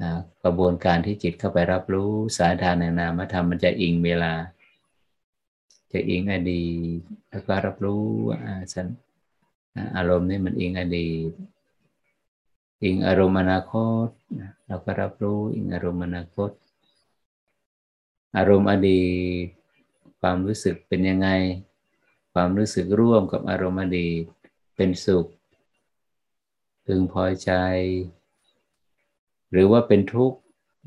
นะกระบวนการที่จิตเข้าไปรับรู้สายทานในนามธรรมมันจะอิงเวลา จะอิงอดีตแล้วก็รับรู้อาสันอารมณ์นี่มันอิงอดีตอิงอารมณ์อนาคตเราก็รับรู้อิงอารมณ์อนาคต อารมณ์อดีต ความรู้สึกเป็นยังไง ความรู้สึกร่วมกับอารมณ์อดีต เป็นสุขพึงพอใจ หรือว่าเป็นทุกข์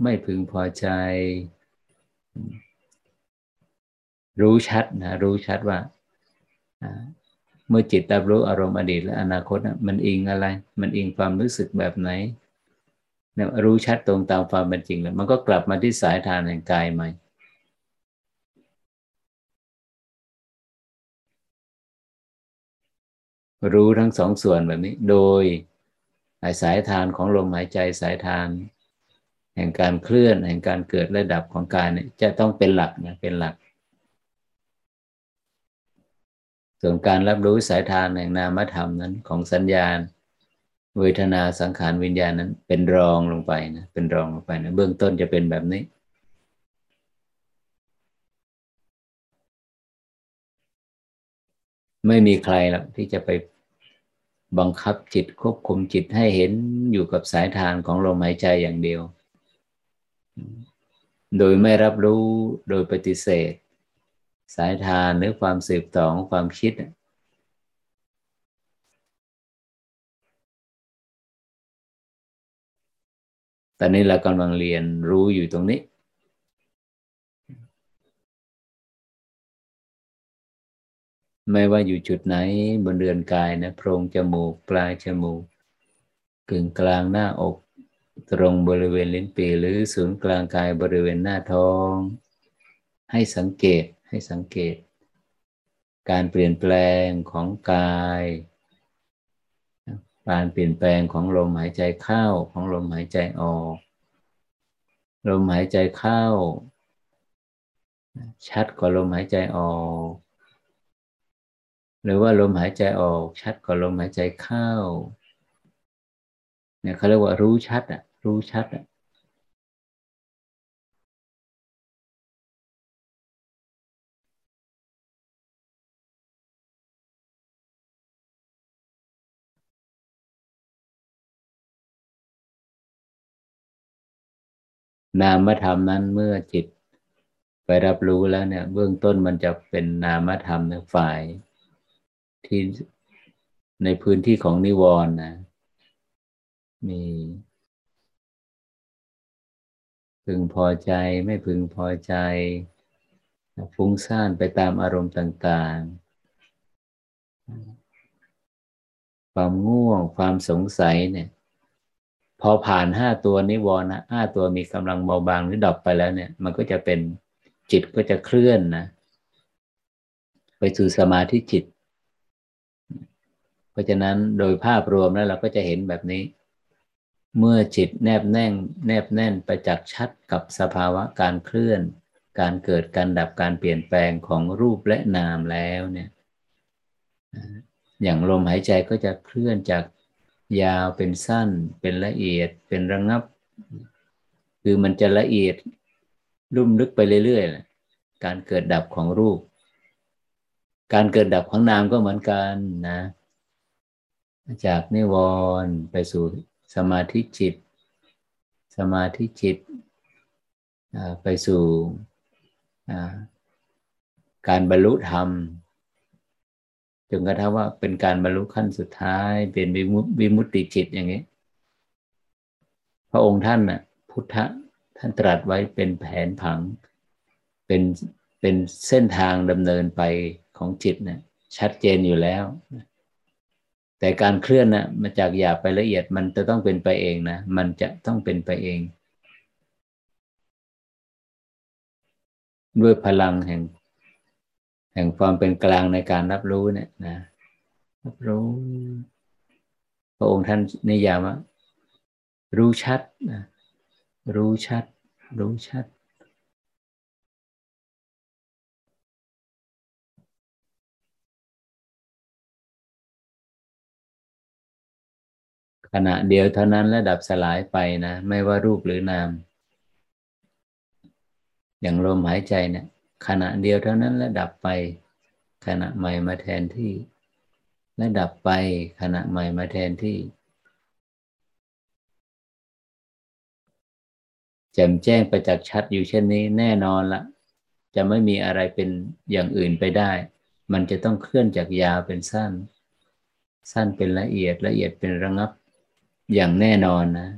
ไม่พึงพอใจ รู้ชัดนะรู้ชัดว่าเมื่อจิตรับรู้อารมณ์อดีตและอนาคตมันอิงอะไร มันอิงความรู้สึกแบบไหนรู้ชัดตรงตามความเป็นจริงแล้ว มันก็กลับมาที่สายทานแห่งกายใหม่ รู้ทั้งสองส่วนแบบนี้ โดยสายทานของลมหายใจสายทาน แห่งการเคลื่อนแห่งการเกิดระดับของกายเนี่ยจะต้องเป็นหลักนะเป็นหลัก ส่วนการรับรู้สายทานแห่งนามธรรมนั้นของสัญญาณ เวทนาสังขารวิญญาณนั้นเป็นรองลงไปนะเป็นรองลงไปนะเบื้องต้นจะเป็นแบบนี้ไม่มีใครหรอกที่จะไป บังคับจิตควบคุมจิตให้เห็นอยู่กับสายทานของลมหายใจอย่างเดียว โดยไม่รับรู้โดยปฏิเสธ สายทานหรือความสืบต่อของความคิด ตอนนี้เรากำลังเรียนรู้อยู่ตรงนี้ ไม่ว่าอยู่จุดไหนบนเรือนกายนะโพรงจมูก ปลายจมูกกึ่งกลางหน้าอก ตรงบริเวณลิ้นปีหรือศูนย์กลางกายบริเวณหน้าท้อง ให้สังเกตให้สังเกต การเปลี่ยนแปลงของกาย การเปลี่ยนแปลงของลมหายใจเข้าของลมหายใจออก ลมหายใจเข้า ชัดกว่าลมหายใจออก หรือว่าลมหายใจออกชัดกว่าลมหายใจเข้าเนี่ยเขาเรียกว่ารู้ชัดอะ รู้ชัดอะนามธรรมนั้นเมื่อจิตไปรับรู้แล้วเนี่ย เบื้องต้นมันจะเป็นนามธรรมในฝ่าย ที่ในพื้นที่ของนิวรณ์นะ มีพึงพอใจไม่พึงพอใจ ฟุ้งซ่านไปตามอารมณ์ต่าง ๆ ความง่วงความสงสัยเนี่ย พอผ่านห้าตัวนิวรณ์ห้าตัวมีกำลังเบาบางหรือดับไปแล้วเนี่ย มันก็จะเป็นจิตก็จะเคลื่อนนะ ไปสู่สมาธิจิต เพราะฉะนั้นโดยภาพรวมแล้วเราก็จะเห็นแบบนี้ เมื่อจิตแนบแน่นแนบแน่นประจักษ์ชัดกับสภาวะการเคลื่อน การเกิดการดับการเปลี่ยนแปลงของรูปและนามแล้วเนี่ยอย่างลมหายใจก็จะเคลื่อนจากยาวเป็นสั้น เป็นละเอียด เป็นระงับ คือมันจะละเอียดลุ่มลึกไปเรื่อยๆการเกิดดับของรูป การเกิดดับของนามก็เหมือนกันนะ จากนิวรณ์ไปสู่สมาธิจิต สมาธิจิตไปสู่การบรรลุธรรมจนกระทั่งว่าเป็นการบรรลุขั้นสุดท้ายเป็นวิมุตติจิตอย่างนี้ พระองค์ท่านน่ะพุทธท่านตรัสไว้เป็นแผนผัง เป็นเป็นเส้นทางดำเนินไปของจิตนะ่ะชัดเจนอยู่แล้ว แต่การเคลื่อนนะมาจากหยาบไปละเอียดมันจะต้องเป็นไปเองนะ มันจะต้องเป็นไปเอง ด้วยพลังแห่ง แห่งความเป็นกลางในการรับรู้เนี่ยนะรับรู้พระองค์ท่านนิยามว่ารู้ชัดนะรู้ชัด รู้ชัด ขณะเดียวเท่านั้นและดับสลายไปนะ ไม่ว่ารูปหรือนาม อย่างลมหายใจเนะี่ยขณะเดียวเท่านั้นและดับไป ขณะใหม่มาแทนที่ และดับไป ขณะใหม่มาแทนที่แจ่มแจ้งประจักษ์ชัดอยู่เช่นนี้แน่นอนละจะไม่มีอะไรเป็นอย่างอื่นไปได้ มันจะต้องเคลื่อนจากยาวเป็นสั้น สั้นเป็นละเอียดละเอียดเป็นระงับ อย่างแน่นอนนะ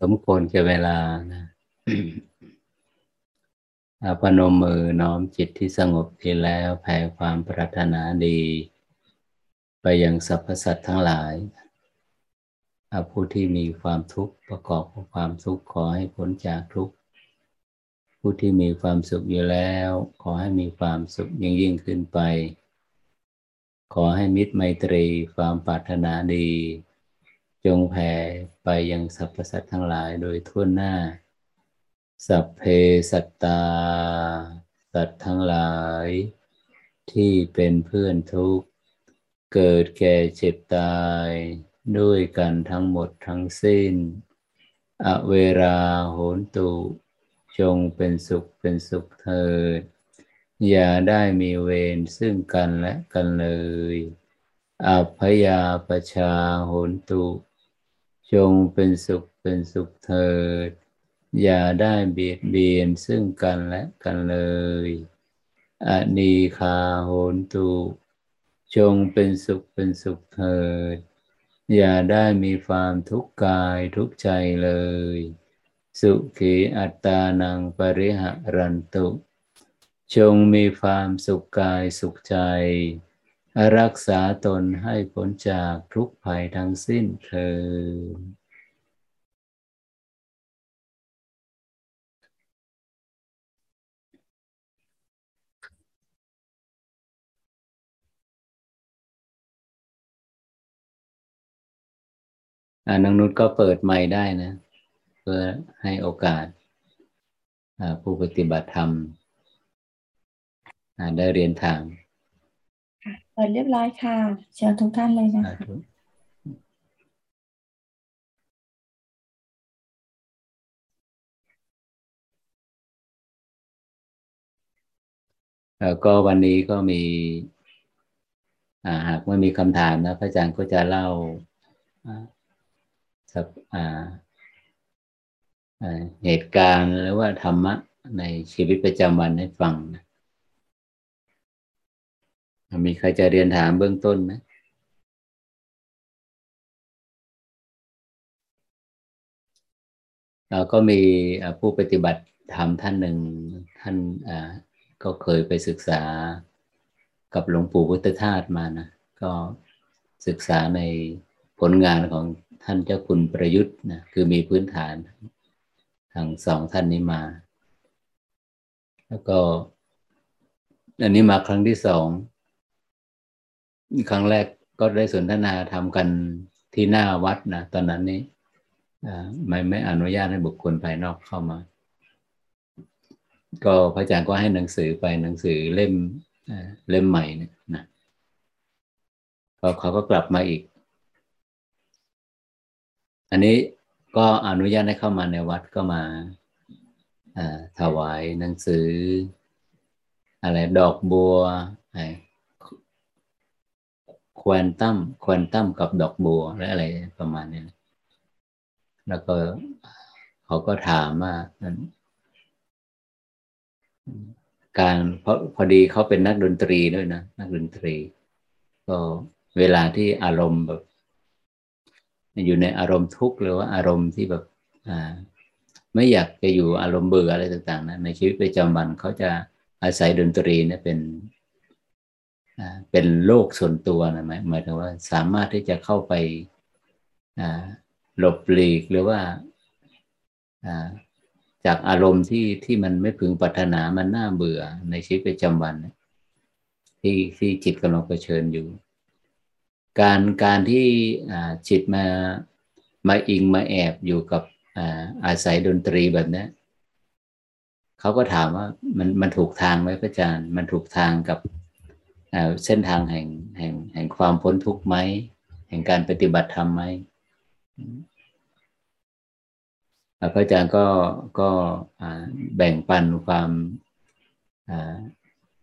สมควรแก่เวลานะพนมมือน้อมจิตที่สงบที่แล้วแผ่ความปรารถนาดี ไปยังสรรพสัตว์ทั้งหลายผู้ที่มีความทุกข์ประกอบกับความทุกข์ขอให้พ้นจากทุกข์ผู้ที่มีความสุขอยู่แล้ว ขอให้มีความสุขยิ่งยิ่งขึ้นไป ขอให้มิตรไมตรีความปรารถนาดี จงแผ่ไปยังสรรพสัตว์ทั้งหลายโดยทั่วหน้า สัพเพสัตตา สัตว์ทั้งหลาย ที่เป็นเพื่อนทุกข์ เกิดแก่เจ็บตาย ด้วยกันทั้งหมดทั้งสิ้น อเวราโหนตุ จงเป็นสุขเป็นสุขเถิด อย่าได้มีเวรซึ่งกันและกันเลย อัพยาปชาโหนตุ จงเป็นสุขเป็นสุขเถิด อย่าได้เบียดเบียนซึ่งกันและกันเลยอนีคาโหนตุจงเป็นสุขเป็นสุขเถิด อย่าได้มีความทุกข์กายทุกข์ใจเลย สุขีอัตตานังปริหะรันตุ จงมีความสุขกายสุขใจ รักษาตนให้พ้นจากทุกภัยทั้งสิ้นเถิน้องนุชก็เปิดไมค์ได้นะ เพื่อให้โอกาสผู้ปฏิบัติธรรมได้เรียนทาง เปิดเรียบร้อยค่ะ เชิญทุกท่านเลยนะคะแล้วก็วันนี้ก็มีหากไม่มีคำถามนะพระอาจารย์ก็จะเล่าเหตุการณ์หรือว่าธรรมะในชีวิตประจำวันให้ฟังนะ มีใครจะเรียนถามเบื้องต้นไหมเราก็มีผู้ปฏิบัติธรรมท่านหนึ่งท่านก็เคยไปศึกษากับหลวงปู่พุทธทาสมานะก็ศึกษาในผลงานของท่านเจ้าคุณประยุทธ์นะคือมีพื้นฐานทางสองท่านนี้มา แล้วก็อันนี้มาครั้งที่สอง ครั้งแรกก็ได้สนทนาทำกันที่หน้าวัดนะ ตอนนั้นนี้ไม่ไม่อนุญาตให้บุคคลภายนอกเข้ามา ก็พระอาจารย์ก็ให้หนังสือไปหนังสือเล่มเล่มใหม่นะนะพอเขาก็กลับมาอีก อันนี้ก็อนุญาตให้เข้ามาในวัดก็มาถวายหนังสือ อะไรดอกบัว ควอนตัมควอนตัมกับดอกบัวและอะไรประมาณนี้แล้วก็เขาก็ถามว่าการเพราะพอดีเขาเป็นนักดนตรีด้วยนะ นักดนตรี ก็เวลาที่อารมณ์แบบ อยู่ในอารมณ์ทุกข์หรือว่าอารมณ์ที่แบบไม่อยากจะอยู่อารมณ์เบื่ออะไรต่าง ๆนะในชีวิตประจำวันเขาจะอาศัยดนตรีเนี่ยเป็น เป็นโลกส่วนตัวนะหมายหมายถึงว่าสามารถที่จะเข้าไปหลบหลีกหรือว่าจากอารมณ์ที่ที่มันไม่พึงปรารถนามันน่าเบื่อในชีวิตประจำวัน ที่ที่จิตกำลังเผชิญอยู่ การการที่จิตมามาอิงมาแอบอยู่กับอาศัยดนตรีแบบนี้เขาก็ถามว่ามันมันถูกทางไหมพระอาจารย์ มันถูกทางกับ เส้นทางแห่งแห่งแห่งความพ้นทุกข์ไหมแห่งการปฏิบัติธรรมไหมพระอาจารย์ก็ก็แบ่งปันความ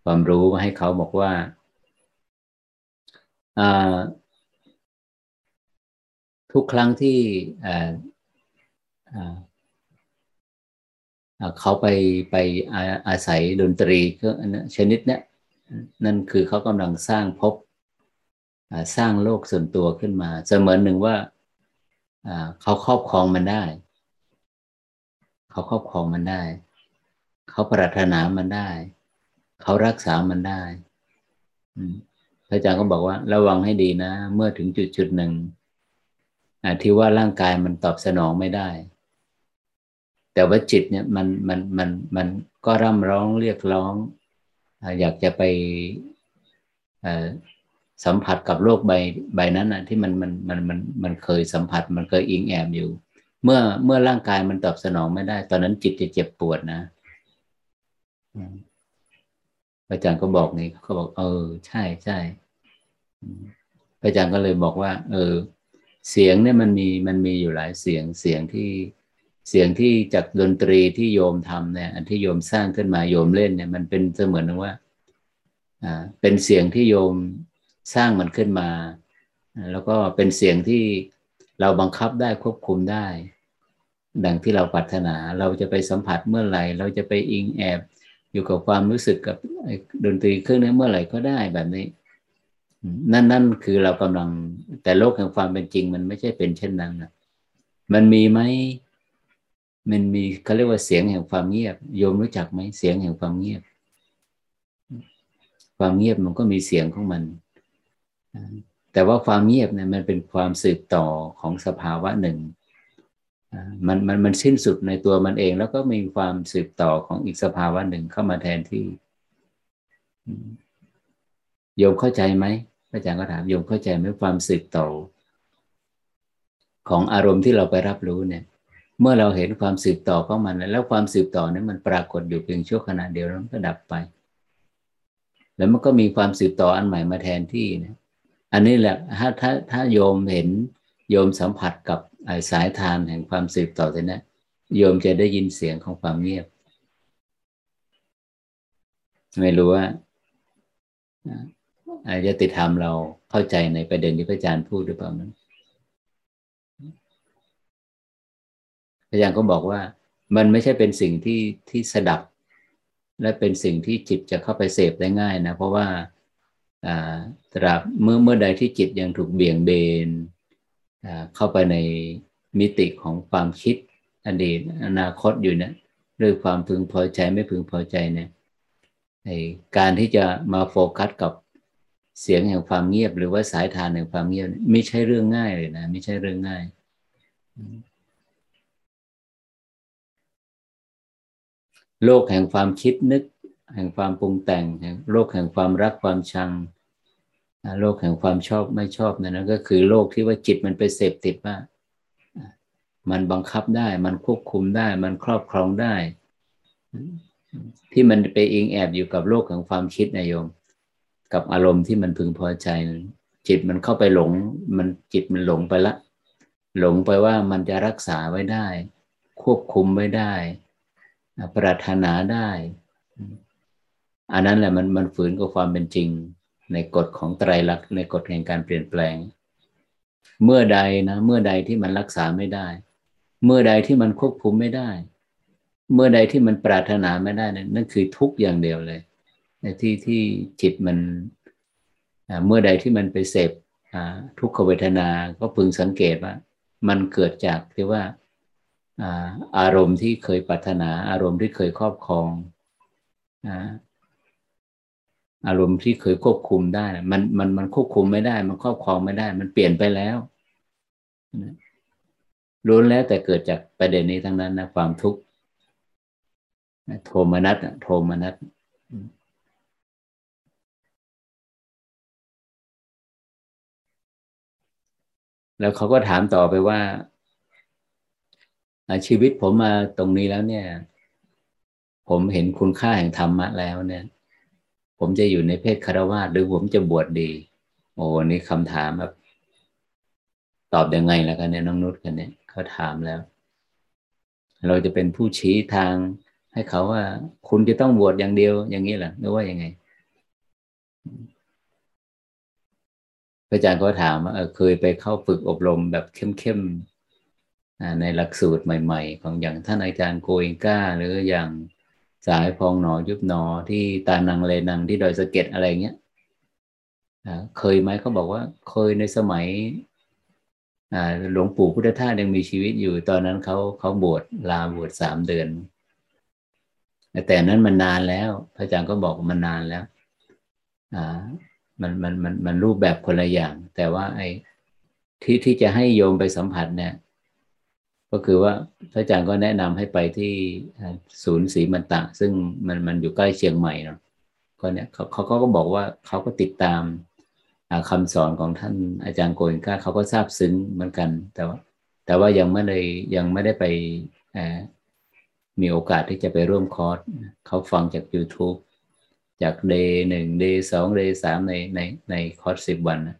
ความรู้ให้เขาบอกว่าทุกครั้งที่เขาไปไปอาศัยดนตรีชนิดเนี้ย นั่นคือเขากำลังสร้างพบสร้างโลกส่วนตัวขึ้นมา เสมือนหนึ่งว่าเขาครอบครองมันได้ เขาครอบครองมันได้ เขาปรารถนามันได้ เขารักษามันได้พระอาจารย์ก็บอกว่า ระวังให้ดีนะ เมื่อถึงจุดจุดหนึ่งที่ว่าร่างกายมันตอบสนองไม่ได้ แต่ว่าจิตเนี่ยมันมันมันมันก็ร่ำร้องเรียกร้อง อยากจะไปสัมผัสกับโลกใบใบนั้นนะที่มันมันมันมันมันเคยสัมผัส มันเคยอิงแอบอยู่ เมื่อเมื่อร่างกายมันตอบสนองไม่ได้ ตอนนั้นจิตจะเจ็บปวดนะอาจารย์ก็บอกนี่เขาบอก เออ ใช่ใช่อาจารย์ก็เลยบอกว่า เออ เสียงเนี่ยมันมีมันมีอยู่หลายเสียงเสียงที่ เสียงที่จากดนตรีที่โยมทำเนี่ย อันที่โยมสร้างขึ้นมาโยมเล่นเนี่ย มันเป็นเสมือนว่าอ่าเป็นเสียงที่โยมสร้างมันขึ้นมา แล้วก็เป็นเสียงที่เราบังคับได้ควบคุมได้ ดังที่เราปรารถนาเราจะไปสัมผัสเมื่อไหร่ เราจะไปอิงแอบ อยู่กับความรู้สึกกับดนตรีเครื่องนี้เมื่อไหร่ก็ได้แบบนี้ นั่นนั่นคือเรากำลังแต่โลกแห่งความเป็นจริง มันไม่ใช่เป็นเช่นนั้นนะมันมีไหม มันมีเขาเรียกว่าเสียงแห่งความเงียบ โยมรู้จักไหมเสียงแห่งความเงียบ ความเงียบมันก็มีเสียงของมัน แต่ว่าความเงียบเนี่ยมันเป็นความสืบต่อของสภาวะหนึ่งมันมันมันสิ้นสุดในตัวมันเอง แล้วก็มีความสืบต่อของอีกสภาวะหนึ่งเข้ามาแทนที่โยมเข้าใจไหมพระอาจารย์ก็ถามโยมเข้าใจไหมความสืบต่อของอารมณ์ที่เราไปรับรู้เนี่ย เมื่อเราเห็นความสืบต่อของมัน แล้วความสืบต่อนั้นมันปรากฏอยู่เพียงชั่วขณะเดียวแล้วก็ดับไป แล้วมันก็มีความสืบต่ออันใหม่มาแทนที่นะอันนี้แหละถ้าถ้าถ้าโยมเห็นโยมสัมผัสกับสายทานแห่งความสืบต่อแต่นี้โยมจะได้ยินเสียงของความเงียบ ไม่รู้ว่าอาจจะติดธรรมเราเข้าใจในประเด็นที่พระอาจารย์พูดหรือเปล่านั้น อาจารย์ก็บอกว่า มันไม่ใช่เป็นสิ่งที่ที่สดับ และเป็นสิ่งที่จิตจะเข้าไปเสพได้ง่ายนะ เพราะว่าตราบเมื่อเมื่อใดที่จิตยังถูกเบี่ยงเบนเข้าไปในมิติของความคิดอดีตอนาคตอยู่เนี่ยด้วยความพึงพอใจไม่พึงพอใจเนี่ยการที่จะมาโฟกัสกับเสียงแห่งความเงียบ หรือว่าสายทานแห่งความเงียบ ไม่ใช่เรื่องง่ายเลยนะ ไม่ใช่เรื่องง่าย โลกแห่งความคิดนึก แห่งความปรุงแต่งแห่งโลกแห่งความรักความชัง โลกแห่งความชอบไม่ชอบนั่นก็คือโลกที่ว่าจิตมันไปเสพติดว่า มันบังคับได้มันควบคุมได้ มันครอบครองได้ ที่มันไปอิงแอบอยู่กับโลกของความคิดนายโยม กับอารมณ์ที่มันพึงพอใจจิตมันเข้าไปหลง มันจิตมันหลงไปละ หลงไปว่ามันจะรักษาไว้ได้ ควบคุมไว้ได้ ปรารถนาได้ อันนั้นแหละมันมันฝืนกับความเป็นจริง ในกฎของไตรลักษณ์ในกฎแห่งการเปลี่ยนแปลง เมื่อใดนะเมื่อใดที่มันรักษาไม่ได้ เมื่อใดที่มันควบคุมไม่ได้ เมื่อใดที่มันปรารถนาไม่ได้นั่นคือทุกอย่างเดียวเลยในที่ที่จิตมันเมื่อใดที่มันไปเสพทุกขเวทนา ก็พึงสังเกตว่า มันเกิดจากที่ว่า อารมณ์ที่เคยปรารถนา อารมณ์ที่เคยครอบครองอารมณ์ที่เคยควบคุมได้ มันมันมันควบคุมไม่ได้ มันครอบครองไม่ได้ มันเปลี่ยนไปแล้วรู้แล้วแต่เกิดจากประเด็นนี้ทั้งนั้นนะความทุกข์โทมนัสโทมนัสแล้วเขาก็ถามต่อไปว่า ชีวิตผมมาตรงนี้แล้วเนี่ย ผมเห็นคุณค่าแห่งธรรมะแล้วเนี่ย ผมจะอยู่ในเพศคารวะหรือผมจะบวชดดี โอ้นี่คำถามแบบตอบยังไงแล้วกันเนี่ยน้องนุชกันเนี่ยเขาถามแล้ว เราจะเป็นผู้ชี้ทางให้เขาว่า คุณจะต้องบวชอย่างเดียว อย่างนี้เหรอหรือว่ายังไงพระอาจารย์ก็ถามว่าเคยไปเข้าฝึกอบรมแบบเข้มๆ ในหลักสูตรใหม่ ๆ ของอย่างท่านอาจารย์โกอิงก้า หรืออย่างสายพองหนอยุบหนอที่ตานังเลนังที่ดอยสะเก็ดอะไรเงี้ยเคยไหมเขาบอกว่าเคยในสมัยหลวงปู่พุทธทาสยังมีชีวิตอยู่ ตอนนั้นเขาเขาบวชลาบวชสามเดือน แต่นั้นมันนานแล้ว พระอาจารย์ก็บอกมันนานแล้วอ่ามันมันมันมันรูปแบบคนละอย่าง แต่ว่าไอ้ที่ที่จะให้โยมไปสัมผัสเนี่ย ก็คือว่าพระอาจารย์ก็แนะนำให้ไปที่ศูนย์ศรีมันตะ ซึ่งมันมันอยู่ใกล้เชียงใหม่เนาะก็เนี่ยเขาเขาก็บอกว่าเขาก็ติดตามคำสอนของท่านอาจารย์โกยก้าเขาก็ทราบซึ้งเหมือนกัน แต่ว่า แต่ว่ายังไม่ได้ยังไม่ได้ไปมีโอกาสที่จะไปร่วมคอร์สเขาฟังจาก YouTube จากเดย์หนึ่งเดย์สองเดย์สามในในในคอร์สสิบวันนะ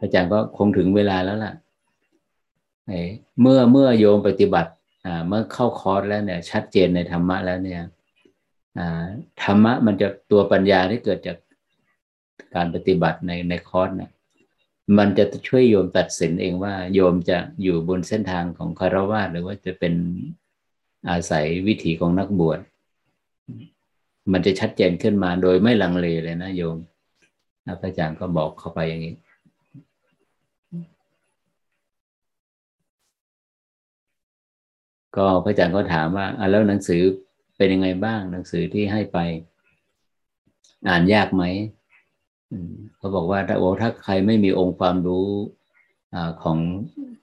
อาจารย์ก็คงถึงเวลาแล้วล่ะ เมื่อเมื่อโยมปฏิบัติเมื่อเข้าคอร์สแล้วเนี่ยชัดเจนในธรรมะแล้วเนี่ยธรรมะมันจะตัวปัญญาที่เกิดจากการปฏิบัติในในคอร์สเนี่ยมันจะช่วยโยมตัดสินเองว่า โยมจะอยู่บนเส้นทางของคารวะหรือว่าจะเป็นอาศัยวิถีของนักบวช มันจะชัดเจนขึ้นมาโดยไม่ลังเลเลยนะโยมพระอาจารย์ก็บอกเข้าไปอย่างนี้ ก็พระอาจารย์ก็ถามว่าอะแล้วหนังสือเป็นยังไงบ้าง หนังสือที่ให้ไป อ่านยากไหมเขาบอกว่าถ้าโอ้ถ้าใครไม่มีองค์ความรู้อของ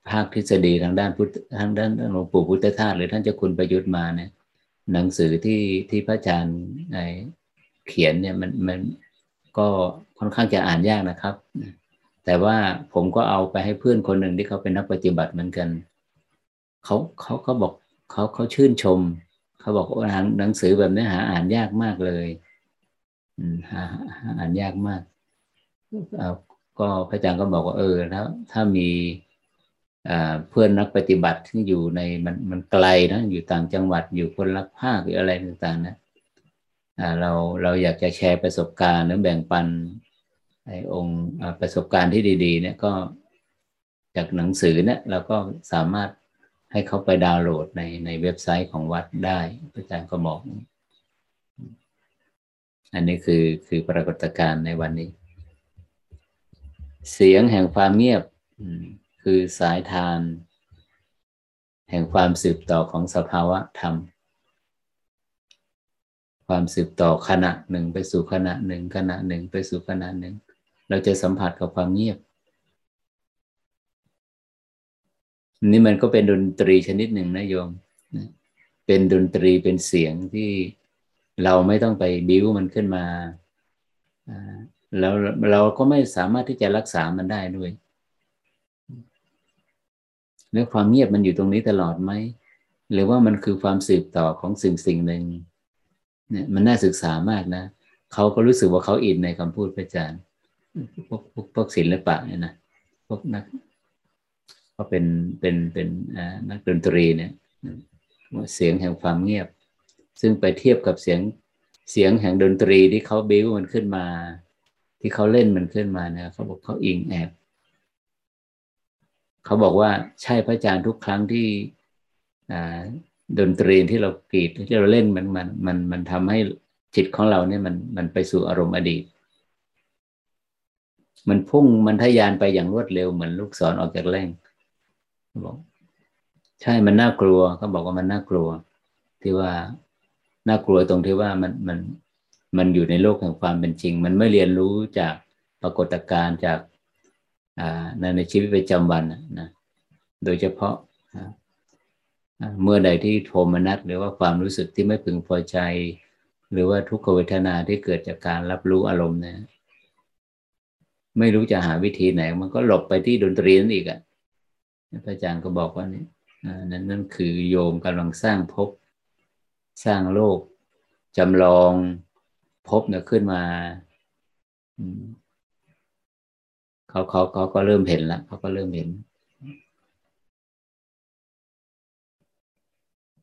ภาคทฤษฎีทางด้านพุทธทางด้านหลวงปู่พุทธทาสหรือท่านเจ้าคุณประยุทธ์มาเนี่ย หนังสือที่ที่พระอาจารย์เขียนเนี่ยมันมันก็ค่อนข้างจะอ่านยากนะครับ แต่ว่าผมก็เอาไปให้เพื่อนคนหนึ่งที่เขาเป็นนักปฏิบัติเหมือนกัน เขาเขาเขาบอกเขาเขาชื่นชม เขาบอกว่าหนังสือแบบนี้หาอ่านยากมากเลยหาอ่านยากมากก็พระอาจารย์ก็บอกว่าเออถ้าถ้ามีเพื่อนนักปฏิบัติที่อยู่ในมันมันไกลนะอยู่ต่างจังหวัดอยู่คนละภาคหรืออะไรต่างๆนะเราเราอยากจะแชร์ประสบการณ์หรือแบ่งปันไอ้องค์ประสบการณ์ที่ดี ๆ เนี่ยก็จากหนังสือเนี่ยเราก็สามารถ ให้เขาไปดาวน์โหลดในในเว็บไซต์ของวัดได้พระอาจารย์ก็บอก อันนี้คือคือปรากฏการณ์ในวันนี้ เสียงแห่งความเงียบคือสายทาน แห่งความสืบต่อของสภาวะธรรม ความสืบต่อขณะหนึ่งไปสู่ขณะหนึ่งขณะหนึ่งไปสู่ขณะหนึ่ง เราจะสัมผัสกับความเงียบ นี่มันก็เป็นดนตรีชนิดหนึ่งนะโยมเป็นดนตรีเป็นเสียงที่เราไม่ต้องไปบิ้วมันขึ้นมาแล้วเราก็ไม่สามารถที่จะรักษามันได้ด้วย แล้วความเงียบมันอยู่ตรงนี้ตลอดไหม หรือว่ามันคือความสืบต่อของสิ่งสิ่งหนึ่งเนี่ยมันน่าศึกษามากนะ เขาก็รู้สึกว่าเขาอินในคำพูดพระอาจารย์ พวกพวกพวกศิลปะเนี่ยนะ พวกนัก ก็เป็นเป็นเป็นนักดนตรีเนี่ยเสียงแห่งความเงียบ ซึ่งไปเทียบกับเสียงเสียงแห่งดนตรีที่เขาบิ้วมันขึ้นมา ที่เขาเล่นมันขึ้นมาเนี่ยเขาบอกเขาอิงแอบเขาบอกว่าใช่พระอาจารย์ทุกครั้งที่ดนตรีที่เรากรีดที่เราเล่นมันมันมันมันทำให้จิตของเราเนี่ยมันมันไปสู่อารมณ์อดีต มันพุ่งมันทะยานไปอย่างรวดเร็วเหมือนลูกศรอออกจากแร่ง บอกใช่มันน่ากลัวเขาบอกว่ามันน่ากลัว ที่ว่าน่ากลัวตรงที่ว่ามันมันมันอยู่ในโลกแห่งความเป็นจริง มันไม่เรียนรู้จากปรากฏการณ์จากในชีวิตประจำวันนะโดยเฉพาะเมื่อใดที่โทมนัสหรือว่าความรู้สึกที่ไม่พึงพอใจ หรือว่าทุกขเวทนาที่เกิดจากการรับรู้อารมณ์เนี่ยไม่รู้จะหาวิธีไหน มันก็หลบไปที่ดนตรีนั่นอีกอะ่ะ พระอาจารย์ก็บอกว่านี่นั่นนั่นคือโยมกำลังสร้างภพสร้างโลกจำลองภพเนี่ยขึ้นมาเขาเขาเขาก็เริ่มเห็นแล้วเขาก็เริ่มเห็น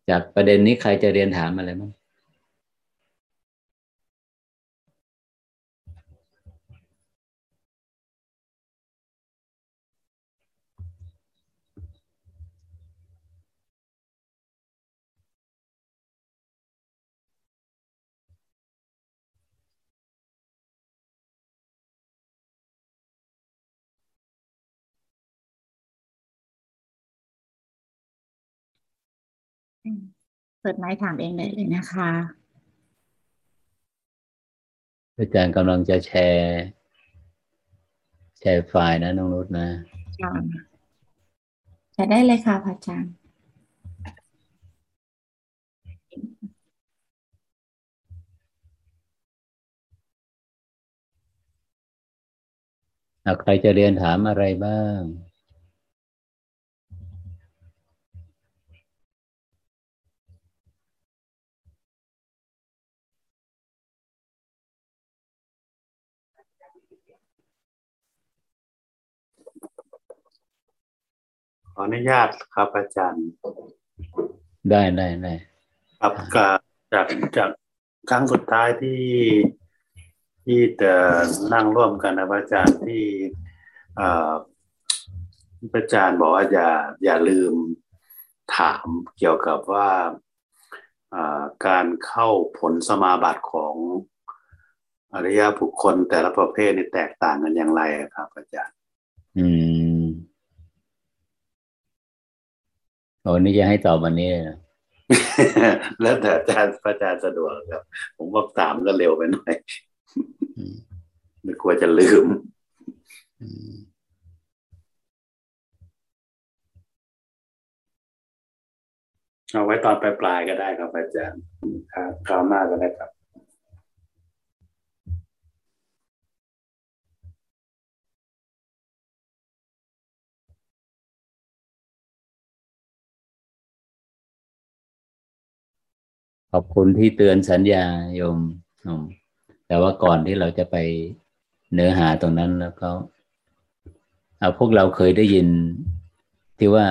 จากประเด็นนี้ใครจะเรียนถามอะไรมั้ง เปิดไม้ถามเองได้เลยนะคะ อาจารย์กำลังจะแชร์ แชร์ไฟล์นะน้องนุชนะแชร์ได้เลยค่ะพระอาจารย์ใครจะเรียนถามอะไรบ้าง ขออนุญาตครับอาจารย์ ได้ได้ได้ครับจากจากครั้งสุดท้ายที่ที่จะนั่งร่วมกันนะอาจารย์ที่อาจารย์บอกว่าอย่าอย่าลืมถามเกี่ยวกับว่าการเข้าผลสมาบัติของอริยบุคคลแต่ละประเภทนี่แตกต่างกันอย่างไรครับอาจารย์ อืม โอ้นี่จะให้ตอบวันนี้เลยนะแล้วแต่อาจารย์พระอาจารย์สะดวกครับ ผมว่าถามก็เร็วไปหน่อยไม่ควรจะลืมเอาไว้ตอนปลายๆก็ได้ครับอาจารย์ครับคราวหน้าก็ได้ครับ ขอบคุณที่เตือนสัญญาโยมแต่ว่าก่อนที่เราจะไปเนื้อหาตรงนั้นแล้วก็เอาพวกเราเคยได้ยินที่ว่า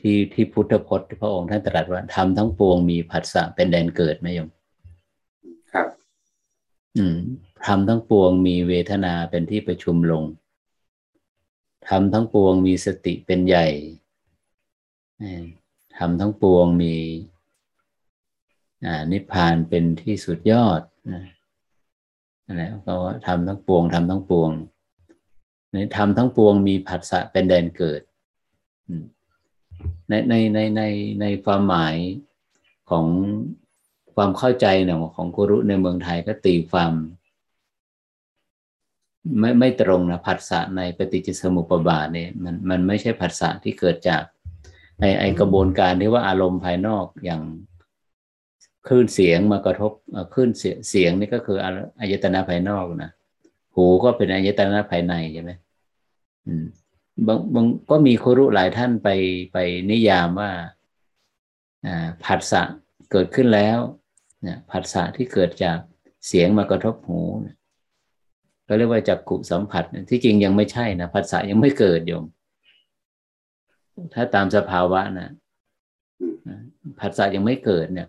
ที่ที่พุทธพจน์พระองค์ท่านตรัสว่าทำทั้งปวงมีผัสสะเป็นแดนเกิดไหมโยมครับ อืมทำทั้งปวงมีเวทนาเป็นที่ประชุมลงทำทั้งปวงมีสติเป็นใหญ่ทำทั้งปวงมี นิพพานเป็นที่สุดยอดนะอะไรก็ทำทั้งปวงทำทั้งปวงในทำทั้งปวงมีผัสสะเป็นแดนเกิดในในในในในความหมายของความเข้าใจเนี่ยของกุรุในเมืองไทยก็ตีความไม่ไม่ตรงนะผัสสะในปฏิจจสมุปบาทเนี่ยมันมันไม่ใช่ผัสสะที่เกิดจากไอไอกระบวนการที่ว่าอารมณ์ภายนอกอย่าง คลื่นเสียงมากระทบคลื่นเสียงนี่ก็คืออายตนะภายนอกนะหูก็เป็นอายตนะภายในใช่ไหมบางบางก็มีครุหลายท่านไปไปนิยามว่าผัสสะเกิดขึ้นแล้วเนี่ยผัสสะที่เกิดจากเสียงมากระทบหูก็เรียกว่าจักกุสัมผัสที่จริงยังไม่ใช่นะผัสสะยังไม่เกิดโยม ถ้าตามสภาวะนะผัสสะยังไม่เกิดเนี่ย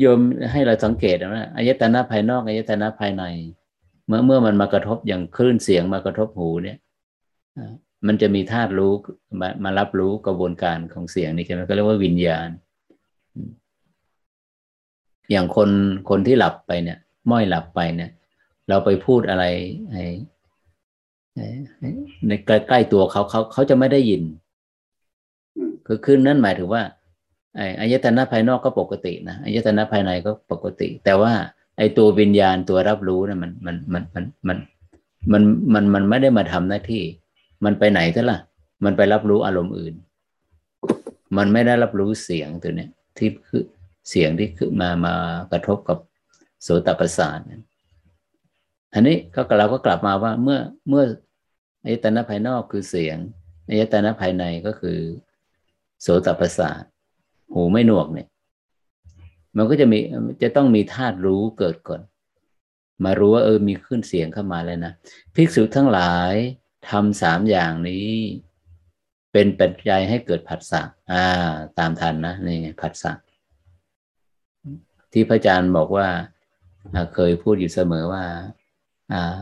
โยมให้เราสังเกตนะอายตนะภายนอกอายตนะภายใน เมื่อเมื่อมันมากระทบอย่างคลื่นเสียงมากระทบหูเนี่ยมันจะมีธาตุรู้มามารับรู้กระบวนการของเสียงนี่ใช่ไหมก็เรียกว่าวิญญาณ อย่างคนคนที่หลับไปเนี่ยม้อยหลับไปเนี่ย เราไปพูดอะไรในใกล้ๆตัวเขาเขาเขาจะไม่ได้ยิน คือขึ้นนั่นหมายถึงว่าไอ้อายตนะภายนอกก็ปกตินะอายตนะภายในก็ปกติ แต่ว่าไอ้ตัววิญญาณตัวรับรู้นะมันมันมันมันมันมันมันมันไม่ได้มาทำหน้าที่ มันไปไหนซะล่ะ มันไปรับรู้อารมณ์อื่น มันไม่ได้รับรู้เสียงตัวเนี้ยที่คือเสียงที่คือมามากระทบกับโสตประสาทอันนี้ก็เราก็กลับมาว่าเมื่อเมื่ออายตนะภายนอกคือเสียงอายตนะภายในก็คือ โสตประสาท หูไม่หนวกเนี่ย มันก็จะมีจะต้องมีธาตุรู้เกิดก่อน มารู้ว่าเออมีขึ้นเสียงเข้ามาแล้วนะภิกษุทั้งหลายทำสามอย่างนี้ เป็นปัจจัยให้เกิดผัสสะอ่า ตามทันนะนี่ผัสสะที่พระอาจารย์บอกว่าเคยพูดอยู่เสมอว่าอ่า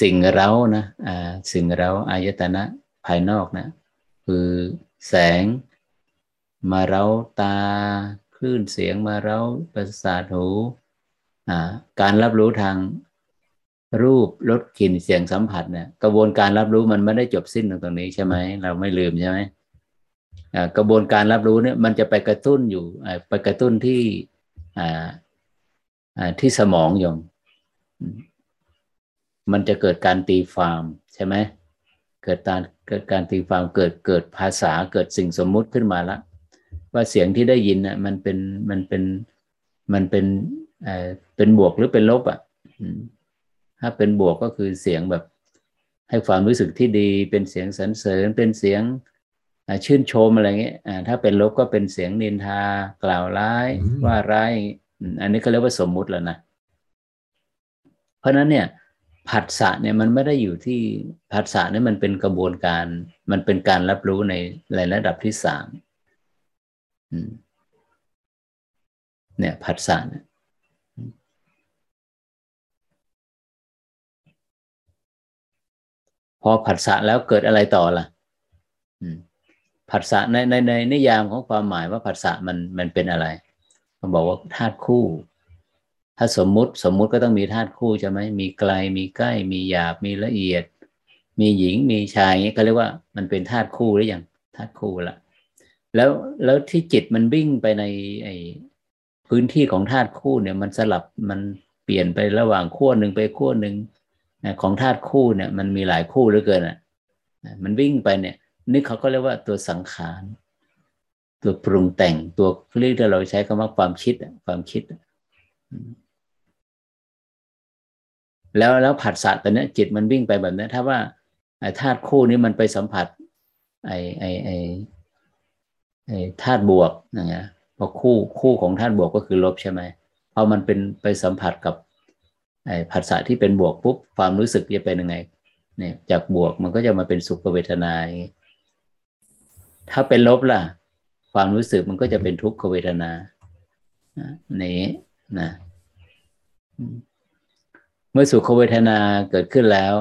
สิ่งเร้านะอ่าสิ่งเร้าอายตนะภายนอกนะ คือแสง มาเร้าตา คลื่นเสียงมาเร้าประสาทหูการรับรู้ทางรูปรสกลิ่นเสียงสัมผัสเนี่ยกระบวนการรับรู้มันไม่ได้จบสิ้นตรงนี้ใช่ไหมเราไม่ลืมใช่ไหมกระบวนการรับรู้เนี่ยมันจะไปกระตุ้นอยู่ไปกระตุ้นที่ที่สมองอยงมันจะเกิดการตีฟาร์มใช่ไหมเกิดการเกิดการตีฟาร์มเกิดเกิดภาษาเกิดสิ่งสมมุติขึ้นมาละ ว่าเสียงที่ได้ยินน่ะ มันเป็นมันเป็นมันเป็นเอ่อเป็นบวกหรือเป็นลบอะถ้าเป็นบวกก็คือเสียงแบบ ให้ความรู้สึกที่ดีเป็นเสียงสรรเสริญเป็นเสียงชื่นชมอะไรเงี้ยถ้าเป็นลบก็เป็นเสียงนินทากล่าวร้ายว่าร้ายอันนี้ก็เรียกว่าสมมุติแล้วนะ เพราะนั้นเนี่ยผัสสะเนี่ยมันไม่ได้อยู่ที่ผัสสะเนี่ยมันเป็นกระบวนการ มันเป็นการรับรู้ในในระดับที่สาม เนี่ยผัสสะเนี่ยพอผัสสะแล้วเกิดอะไรต่อล่ะผัสสะในในในนิยามของความหมายว่าผัสสะมันมันเป็นอะไร มันบอกว่าธาตุคู่ ถ้าสมมุติสมมุติก็ต้องมีธาตุคู่ใช่ไหมมีไกลมีใกล้ มีหยาบมีละเอียด มีหญิงมีชายนี้ก็เรียกว่ามันเป็นธาตุคู่หรือยังธาตุคู่ละ แล้วแล้วที่จิตมันวิ่งไปในไอพื้นที่ของธาตุคู่เนี่ย มันสลับมันเปลี่ยนไประหว่างขั้วหนึ่งไปขั้วหนึ่งของธาตุคู่เนี่ย มันมีหลายคู่เหลือเกินอะมันวิ่งไปเนี่ยนี่เขาก็เรียกว่าตัวสังขารตัวปรุงแต่งตัวเรียกที่เราใช้คำว่าความคิดความคิด แล้วแล้วผัสสะตอนนี้จิตมันวิ่งไปแบบนี้ถ้าว่าธาตุคู่นี้มันไปสัมผัส ไอไอไอ้ไอ้ ธาตุบวกนะฮะพอคู่คู่ของธาตุบวกก็คือลบใช่ไหมพอมันเป็นไปสัมผัสกับไอ้ผัสสะที่เป็นบวกปุ๊บความรู้สึกจะเป็นยังไงเนี่ยจากบวกมันก็จะมาเป็นสุขเวทนาถ้าเป็นลบล่ะ ความรู้สึกมันก็จะเป็นทุกขเวทนานี้นะเมื่อสุขเวทนาเกิดขึ้นแล้ว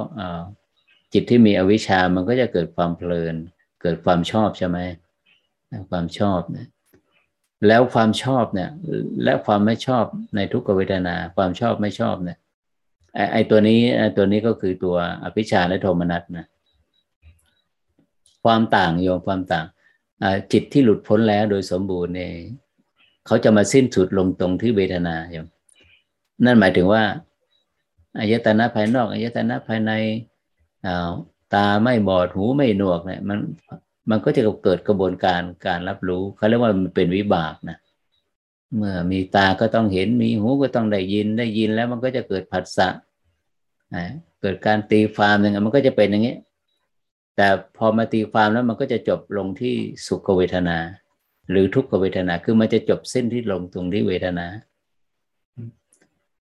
จิตที่มีอวิชามันก็จะเกิดความเพลิน เกิดความชอบใช่ไหม ความชอบเนี่ยแล้วความชอบเนี่ย และความไม่ชอบในทุกขเวทนา ความชอบไม่ชอบเนี่ยไอตัวนี้ตัวนี้ก็คือตัวอภิชาและโทมนัสนะความต่างโยมความต่างจิตที่หลุดพ้นแล้วโดยสมบูรณ์เนี่ยเขาจะมาสิ้นสุดลงตรงที่เวทนาโยมนั่นหมายถึงว่าอายตนะภายนอกอายตนะภายในตาไม่บอดหูไม่หนวกเนี่ยมัน มันก็จะเกิดกระบวนการการรับรู้เขาเรียกว่ามันเป็นวิบากนะเมื่อมีตาก็ต้องเห็นมีหูก็ต้องได้ยินได้ยินแล้วมันก็จะเกิดผัสสะเกิดการตีความอย่างเงี้ยมันก็จะเป็นอย่างนี้ แต่พอมาตีความแล้วมันก็จะจบลงที่สุขเวทนา หรือทุกขเวทนาคือมันจะจบเส้นที่ลงตรงที่เวทนา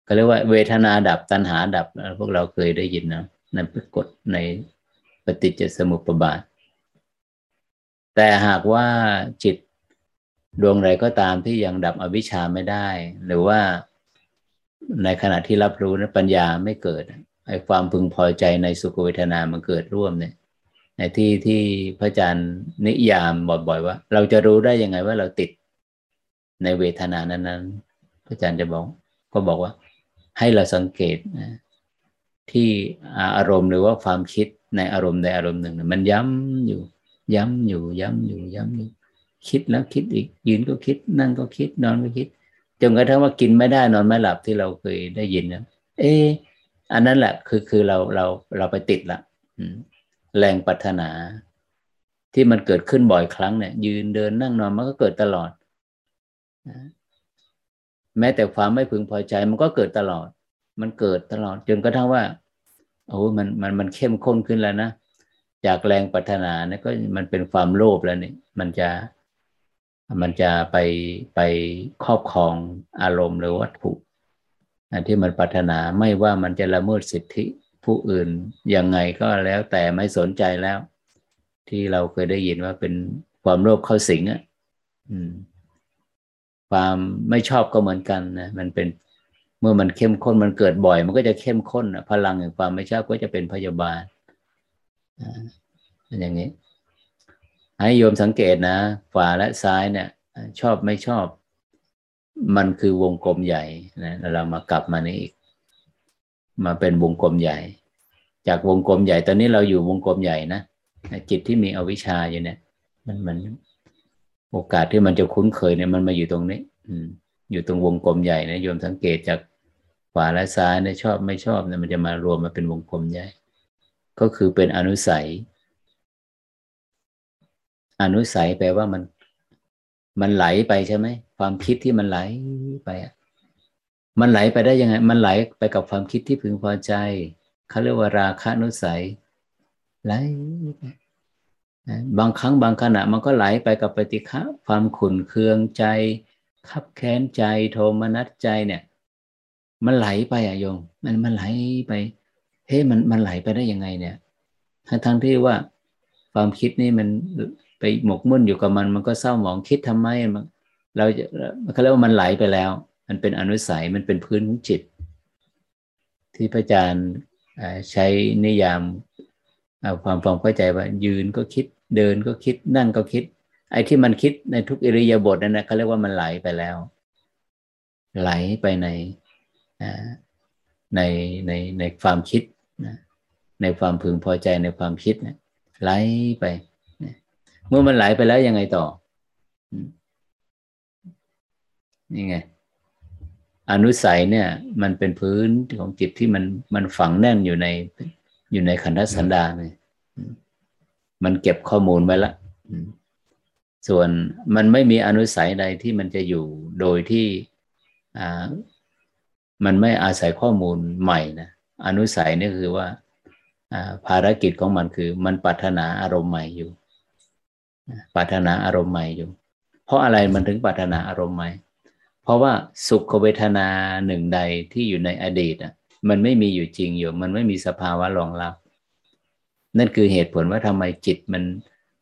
ก็เรียกว่าเวทนาดับตัณหาดับ พวกเราเคยได้ยินนะนั่นเป็นกฎในปฏิจจสมุปบาท แต่หากว่าจิตดวงใดก็ตามที่ยังดับอวิชชาไม่ได้ หรือว่าในขณะที่รับรู้นั้นปัญญาไม่เกิดไอ้ความพึงพอใจในสุขเวทนามันเกิดร่วมเนี่ย ในที่ที่พระอาจารย์นิยามบ่อยๆว่า เราจะรู้ได้ยังไงว่าเราติดในเวทนานั้นๆ พระอาจารย์จะบอก ก็บอกว่า ให้เราสังเกตนะที่อารมณ์หรือว่าความคิดในอารมณ์ใดอารมณ์หนึ่ง มันย้ำอยู่ ย้ำอยู่ ย้ำอยู่ ย้ำอยู่ คิดแล้วคิดอีก ยืนก็คิด นั่งก็คิด นอนก็คิด จนกระทั่งว่ากินไม่ได้นอนไม่หลับที่เราเคยได้ยินนะ เอออันนั้นแหละคือคือเราเราเราไปติดละแรงปัฒนา ที่มันเกิดขึ้นบ่อยครั้งเนี่ย ยืนเดินนั่งนอนมันก็เกิดตลอด แม้แต่ความไม่พึงพอใจมันก็เกิดตลอด มันเกิดตลอดจนกระทั่งว่าโอ้มันมันมันเข้มข้นขึ้นแล้วนะ จากแรงปัฒนาเนี่ยก็มันเป็นความโลภแล้วนี่มันจะมันจะไปไปครอบครองอารมณ์หรือวัตถุที่มันปัฒนาไม่ว่ามันจะละเมิดสิทธิผู้อื่นยังไงก็แล้วแต่ไม่สนใจแล้ว ที่เราเคยได้ยินว่าเป็นความโลภเข้าสิงอะความไม่ชอบก็เหมือนกันนะมันเป็นเมื่อมันเข้มข้นมันเกิดบ่อย มันก็จะเข้มข้นพลังแห่งความไม่ชอบก็จะเป็นพยาบาล เป็นอย่างนี้ ให้โยมสังเกตนะขวาและซ้ายเนี่ย ชอบไม่ชอบ มันคือวงกลมใหญ่นะเรามากลับมานี่อีก มาเป็นวงกลมใหญ่ จากวงกลมใหญ่ ตอนนี้เราอยู่วงกลมใหญ่นะจิตที่มีอวิชชาอยู่เนี่ย มันมันโอกาสที่มันจะคุ้นเคยเนี่ยมันมาอยู่ตรงนี้ อืม อยู่ตรงวงกลมใหญ่นะโยมสังเกตจากขวาและซ้ายเนี่ยชอบไม่ชอบเนี่ยมันจะมารวมมาเป็นวงกลมใหญ่ ก็คือเป็นอนุสัย อนุสัยแปลว่ามัน มันไหลไปใช่ไหมความคิดที่มันไหลไปอะมันไหลไปได้ยังไง มันไหลไปกับความคิดที่พึงพอใจเขาเรียกว่าราคะนุสัย ไหลไปบางครั้งบางขณะมันก็ไหลไปกับปฏิฆะความขุนเคืองใจ ขับแค้นใจ โทมนัสใจเนี่ย มันไหลไปอะโยม มันมันไหลไป เฮ้มันมันไหลไปได้ยังไงเนี่ยทั้งทั้งที่ว่าความคิดนี่มันไปหมกมุ่นอยู่กับมัน มันก็เศร้าหมองคิดทำไมมันเราจะเขาเรียกว่ามันไหลไปแล้ว มันเป็นอนุสัยมันเป็นพื้นของจิต ที่พระอาจารย์ใช้นิยามเอาความความเข้าใจว่ายืนก็คิดเดินก็คิดนั่งก็คิด ไอ้ที่มันคิดในทุกอิริยาบถนั่นนะเขาเรียกว่ามันไหลไปแล้ว ไหลไปในในในในความคิด นะในความพึงพอใจในความคิดนะไหลไปเมื่อมันไหลไปแล้วยังไงต่อนี่ไงอนุสัยเนี่ย มันเป็นพื้นของจิตที่มันมันฝังแน่นอยู่ในอยู่ในขันธสันดานเลยมันเก็บข้อมูลไว้ละส่วนมันไม่มีอนุสัยใดที่มันจะอยู่โดยที่มันไม่อาศัยข้อมูลใหม่นะ อนุสัยนี่คือว่าภารกิจของมันคือ มันปรารถนาอารมณ์ใหม่อยู่ปรารถนาอารมณ์ใหม่อยู่ เพราะอะไรมันถึงปรารถนาอารมณ์ใหม่ เพราะว่าสุขเวทนาหนึ่งใดที่อยู่ในอดีตอะมันไม่มีอยู่จริงอยู่ มันไม่มีสภาวะรองรับ นั่นคือเหตุผลว่าทำไมจิตมัน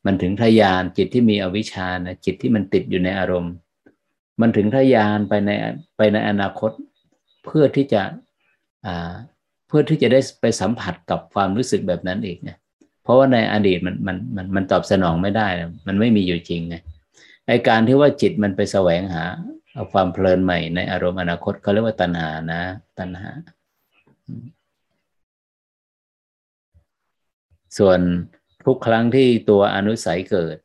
มันถึงทยานจิตที่มีอวิชชานะจิตที่มันติดอยู่ในอารมณ์ มันถึงทยานไปในไปในอนาคต เพื่อที่จะ เพื่อที่จะได้ไปสัมผัสกับความรู้สึกแบบนั้นอีกเนี่ยเพราะว่าในอดีตมันมันมันมันตอบสนองไม่ได้ มันไม่มีอยู่จริงไงไอการที่ว่าจิตมันไปแสวงหาเอาความเพลินใหม่ในอารมณ์อนาคตเขาเรียกว่าตัณหานะ ตัณหา ส่วนทุกครั้งที่ตัวอนุสัยเกิด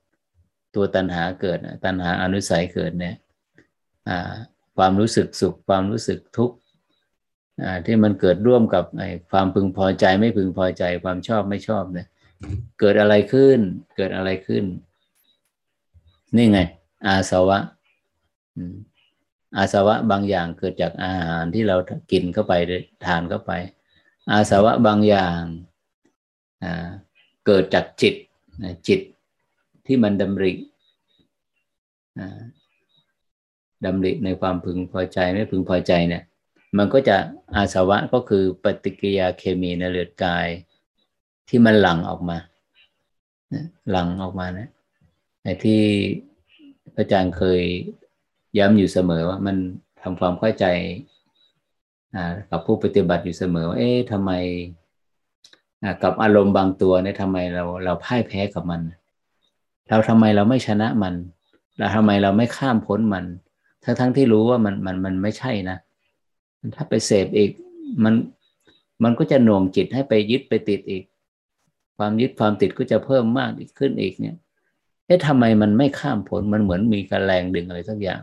ตัวตัณหาเกิดตัณหาอนุสัยเกิดเนี่ยความรู้สึกสุขความรู้สึกทุกข์ ที่มันเกิดร่วมกับความพึงพอใจไม่พึงพอใจความชอบไม่ชอบเนี่ยเกิดอะไรขึ้น เกิดอะไรขึ้น นี่ไง อาสวะอาสวะบางอย่างเกิดจากอาหารที่เรากินเข้าไปทานเข้าไป อาสวะบางอย่างเกิดจากจิตจิตที่มันดำริดำริในความพึงพอใจไม่พึงพอใจเนี่ย มันก็จะอาสวะก็คือปฏิกิริยาเคมีในเลือดกาย ที่มันหลั่งออกมาหลั่งออกมานะไอ้ที่พระอาจารย์เคยย้ำอยู่เสมอว่ามันทำความเข้าใจกับผู้ปฏิบัติอยู่เสมอว่าเอ๊ะทำไมกับอารมณ์บางตัวเนี่ยทำไมเราเราพ่ายแพ้กับมัน เราทำไมเราไม่ชนะมัน เราทำไมเราไม่ข้ามพ้นมัน ทั้งทั้งที่รู้ว่ามันมันมันไม่ใช่นะ ถ้าไปเสพอีก มันมันก็จะหน่วงจิตให้ไปยึดไปติดอีก ความยึดความติดก็จะเพิ่มมากขึ้นอีกเนี่ยเอ๊ะทำไมมันไม่ข้ามผลมันเหมือนมีกระแรงดึงอะไรสักอย่าง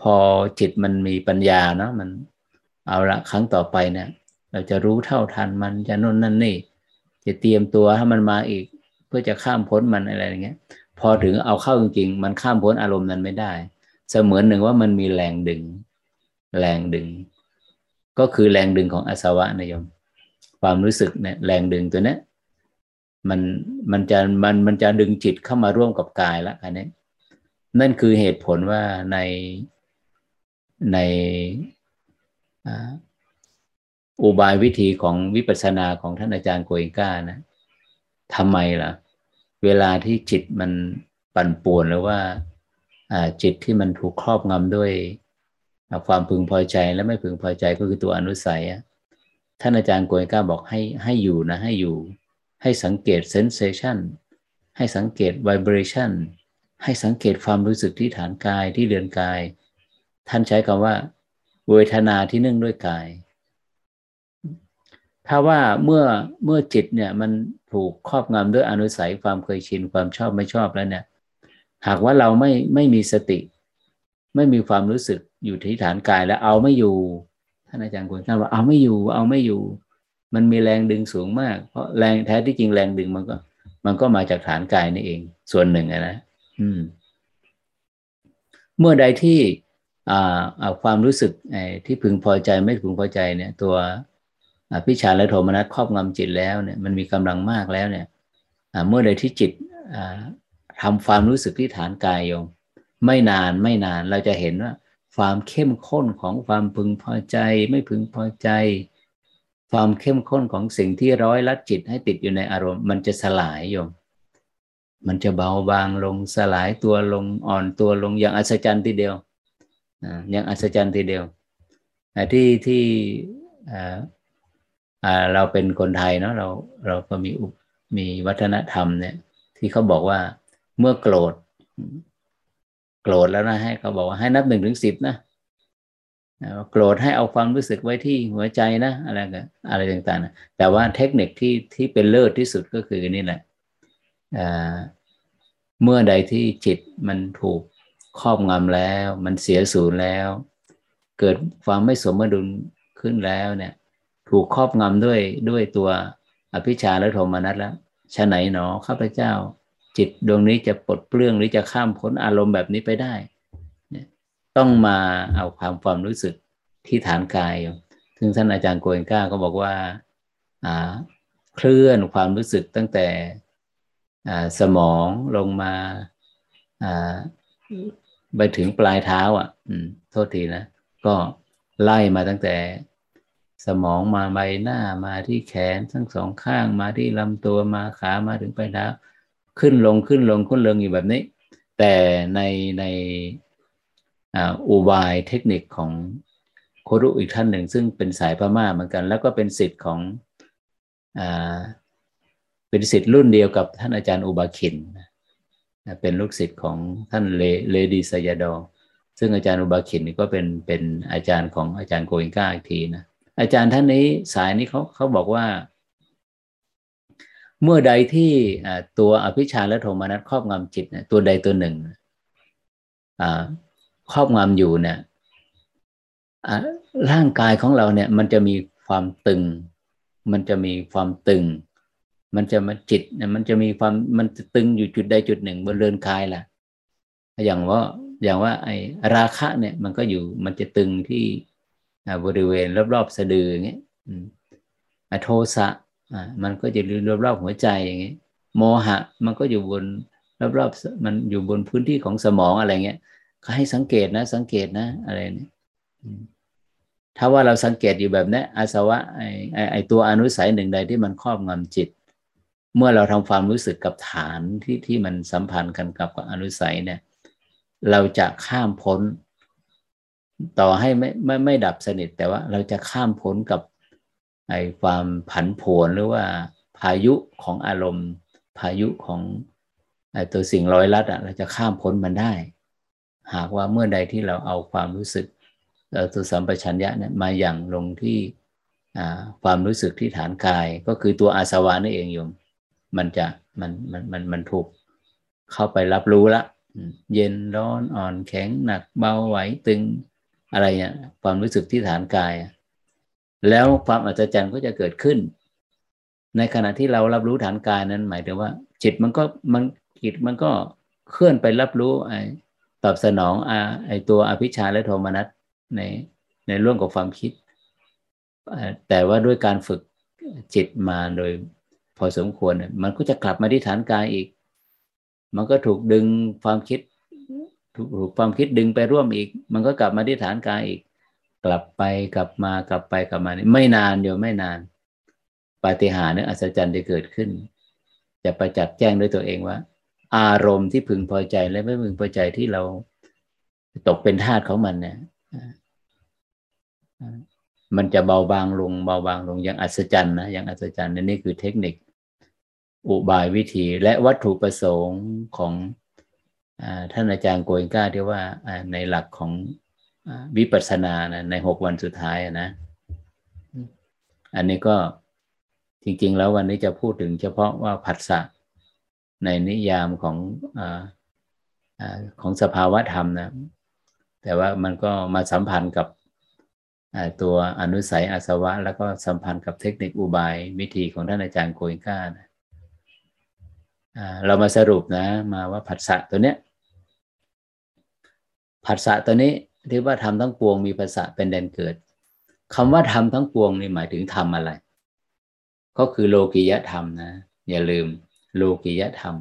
พอจิตมันมีปัญญาเนาะมัน เอาละครั้งต่อไปเนี่ย เราจะรู้เท่าทันมันจะน่นนั่นนี่ จะเตรียมตัวให้มันมาอีก เพื่อจะข้ามพ้นมันอะไรอย่างเงี้ย พอถึงเอาเข้าจริงๆมันข้ามพ้นอารมณ์นั้นไม่ได้ เสมือนหนึ่งว่ามันมีแรงดึง แรงดึง ก็คือแรงดึงของอสวะนะโยม ความรู้สึกเนี่ยแรงดึงตัวนี้มันมันจะมันมันจะดึงจิตเข้ามาร่วมกับกายล้วอันนี้นั่นคือเหตุผลว่าในในอุบายวิธีของวิปัสสนาของท่านอาจารย์โกเองก้านะทำไมล่ะ เวลาที่จิตมันปั่นป่วนหรือว่าจิตที่มันถูกครอบงำด้วย ความพึงพอใจและไม่พึงพอใจก็คือตัวอนุสัยท่านอาจารย์โกยก้าบอกให้ให้อยู่นะให้อยู่ ให้สังเกต sensation ให้สังเกต vibration ให้สังเกตความรู้สึกที่ฐานกายที่เรือนกาย ท่านใช้คำว่า เวทนาที่นึ่งด้วยกาย ถ้าว่าเมื่อเมื่อจิตเนี่ยมันถูกครอบงำด้วยอนุสัยความเคยชินความชอบไม่ชอบแล้วเนี่ย หากว่าเราไม่ไม่มีสติ ไม่มีความรู้สึกอยู่ที่ฐานกายแล้วเอาไม่อยู่ท่านอาจารย์ควรท่านว่าเอาไม่อยู่ เอาไม่อยู่ มันมีแรงดึงสูงมาก เพราะแรงแท้ที่จริงแรงดึงมันก็ มันก็มาจากฐานกายนี่เอง ส่วนหนึ่งนะอืม เมื่อใดที่อ่าความรู้สึกที่พึงพอใจไม่พึงพอใจเนี่ย ตัวพิชาและโทมนัสครอบงำจิตแล้วเนี่ย มันมีกำลังมากแล้วเนี่ยเมื่อใดที่จิตทำความรู้สึกที่ฐานกายโยม ไม่นานไม่นานเราจะเห็นว่า ความเข้มข้นของความพึงพอใจ ไม่พึงพอใจ ความเข้มข้นของสิ่งที่ร้อยลัดจิตให้ติดอยู่ในอารมณ์ มันจะสลายโยมมันจะเบาบางลงสลายตัวลงอ่อนตัวลงอย่างอัศจรรย์ทีเดียวอย่างอัศจรรย์ทีเดียวที่ที่เราเป็นคนไทยเนาะเราเราก็มีมีวัฒนธรรมเนี่ย ที่เขาบอกว่าเมื่อโกรธ โกรธแล้วนะให้เขาบอกว่าให้นับหนึ่งถึงสิบนะโกรธให้เอาความรู้สึกไว้ที่หัวใจนะอะไรกันอะไรต่างๆนะแต่ว่าเทคนิคที่ที่เป็นเลิศที่สุดก็คือนี่แหละเมื่อใดที่จิตมันถูกครอบงำแล้ว มันเสียศูนแล้ว เกิดความไม่สมดุลขึ้นแล้วเนี่ย ถูกครอบงำด้วยด้วยตัวอภิชาและโทมนัสแล้วชะไหนหนอข้าพเจ้า จิตดวงนี้จะปลดเปลื้องหรือจะข้ามพ้นอารมณ์แบบนี้ไปได้ ต้องมาเอาความความรู้สึกที่ฐานกาย ซึ่งท่านอาจารย์โกเอนก้าก็บอกว่าเคลื่อนความรู้สึกตั้งแต่สมองลงมาไปถึงปลายเท้า อะโทษทีนะ ก็ไล่มาตั้งแต่สมองมาใบหน้ามาที่แขนทั้งสองข้างมาที่ลำตัวมาขามาถึงปลายเท้า ขึ้นลงขึ้นลงขึ้นลงอยู่แบบนี้ แต่ในในอุบายเทคนิคของโครุอีกท่านหนึ่ง ซึ่งเป็นสายพม่าเหมือนกัน แล้วก็เป็นสิทธิ์ของอเป็นสิทธิ์รุ่นเดียวกับท่านอาจารย์อุบาคิน เป็นลูกศิษย์ของท่านเลเลดีสยาดอซึ่งอาจารย์อุบาคินก็เป็นเป็นอาจารย์ของอาจารย์โกอิงก้าอีกทีนะอาจารย์ท่านนี้สายนี้เขาเขาบอกว่า เมื่อใดที่ตัวอภิชาและโทมนัสครอบงำจิตตัวใดตัวหนึ่งครอบงำอยู่เนี่ยร่างกายของเราเนี่ย มันจะมีความตึง มันจะมีความตึง มันจะมาจิตเนี่ยมันจะมีความมันจะตึงอยู่จุดใดจุดหนึ่งบนเรือนกายล่ะ อย่างว่าอย่างว่าไอ้ราคะเนี่ย มันก็อยู่มันจะตึงที่บริเวณรอบๆสะดืออย่างเงี้ยโทสะ มันก็จะอยู่รอบๆหัวใจอย่างเงี้ยโมหะ มันก็อยู่บนรอบๆมันอยู่บนพื้นที่ของสมองอะไรเงี้ยก็ให้สังเกตนะ สังเกตนะ อะไรเนี่ยถ้าว่าเราสังเกตอยู่แบบนี้อาสวะไอไอไอตัวอนุสัยหนึ่งใดที่มันครอบงำจิต เมื่อเราทำความรู้สึกกับฐานที่ที่มันสัมพันธ์กันกับอนุสัยเนี่ย เราจะข้ามพ้น ต่อให้ไม่ไม่ไม่ดับสนิท แต่ว่าเราจะข้ามพ้นกับ ไอ้ความผันผวนหรือว่าพายุของอารมณ์ พายุของไอตัวสิ่งร้อยลัดอะเราจะข้ามพ้นมันได้ หากว่าเมื่อใดที่เราเอาความรู้สึกตัวสัมปชัญญะเนี่ยมาอย่างลงที่ความรู้สึกที่ฐานกายก็คือตัวอาสวะนั่นเองโยมมันจะมันมันมันมันถูกเข้าไปรับรู้ละ เย็นร้อนอ่อนแข็งหนักเบาไหวตึงอะไรเนี่ยความรู้สึกที่ฐานกาย แล้วความอัศจรรย์ก็จะเกิดขึ้น ในขณะที่เรารับรู้ฐานกายนั้นหมายถึงว่า จิตมันก็มันจิตมันก็เคลื่อนไปรับรู้ไอ้ตอบสนองอไอตัวอภิชาและโทมนัสในในเรื่องของความคิด แต่ว่าด้วยการฝึกจิตมาโดยพอสมควร มันก็จะกลับมาที่ฐานกายอีก มันก็ถูกดึงความคิด ถูกความคิดดึงไปร่วมอีก มันก็กลับมาที่ฐานกายอีก กลับไปกลับมากลับไปกลับมาไม่นานเดียวไม่นานปาฏิหาริย์อัศจรรย์จะเกิดขึ้น จะประจักษ์แจ้งด้วยตัวเองว่า อารมณ์ที่พึงพอใจและไม่พึงพอใจที่เราตกเป็นทาสของมันเนี่ยมันจะเบาบางลงเบาบางลงอย่างอัศจรรย์นะอย่างอัศจรรย์นี่คือเทคนิค อุบายวิธีและวัตถุประสงค์ของท่านอาจารย์โกยก้าที่ว่าในหลักของ วิปัสสนานะในหกวันสุดท้ายนะ อันนี้ก็จริง ๆ แล้ววันนี้จะพูดถึงเฉพาะว่าผัสสะในนิยามของอของสภาวะธรรมนะ แต่ว่ามันก็มาสัมพันธ์กับตัวอนุสัยอาสวะ แล้วก็สัมพันธ์กับเทคนิคอุบายวิธีของท่านอาจารย์โกยก้านะเรามาสรุปนะ มาว่าผัสสะตัวเนี้ยผัสสะตัวนี้ ที่ว่าทำทั้งปวงมีภาษาเป็นแดนเกิดคำว่าทำทั้งปวงนี่หมายถึงทำอะไร ก็คือโลกิยธรรมนะ อย่าลืม โลกิยธรรม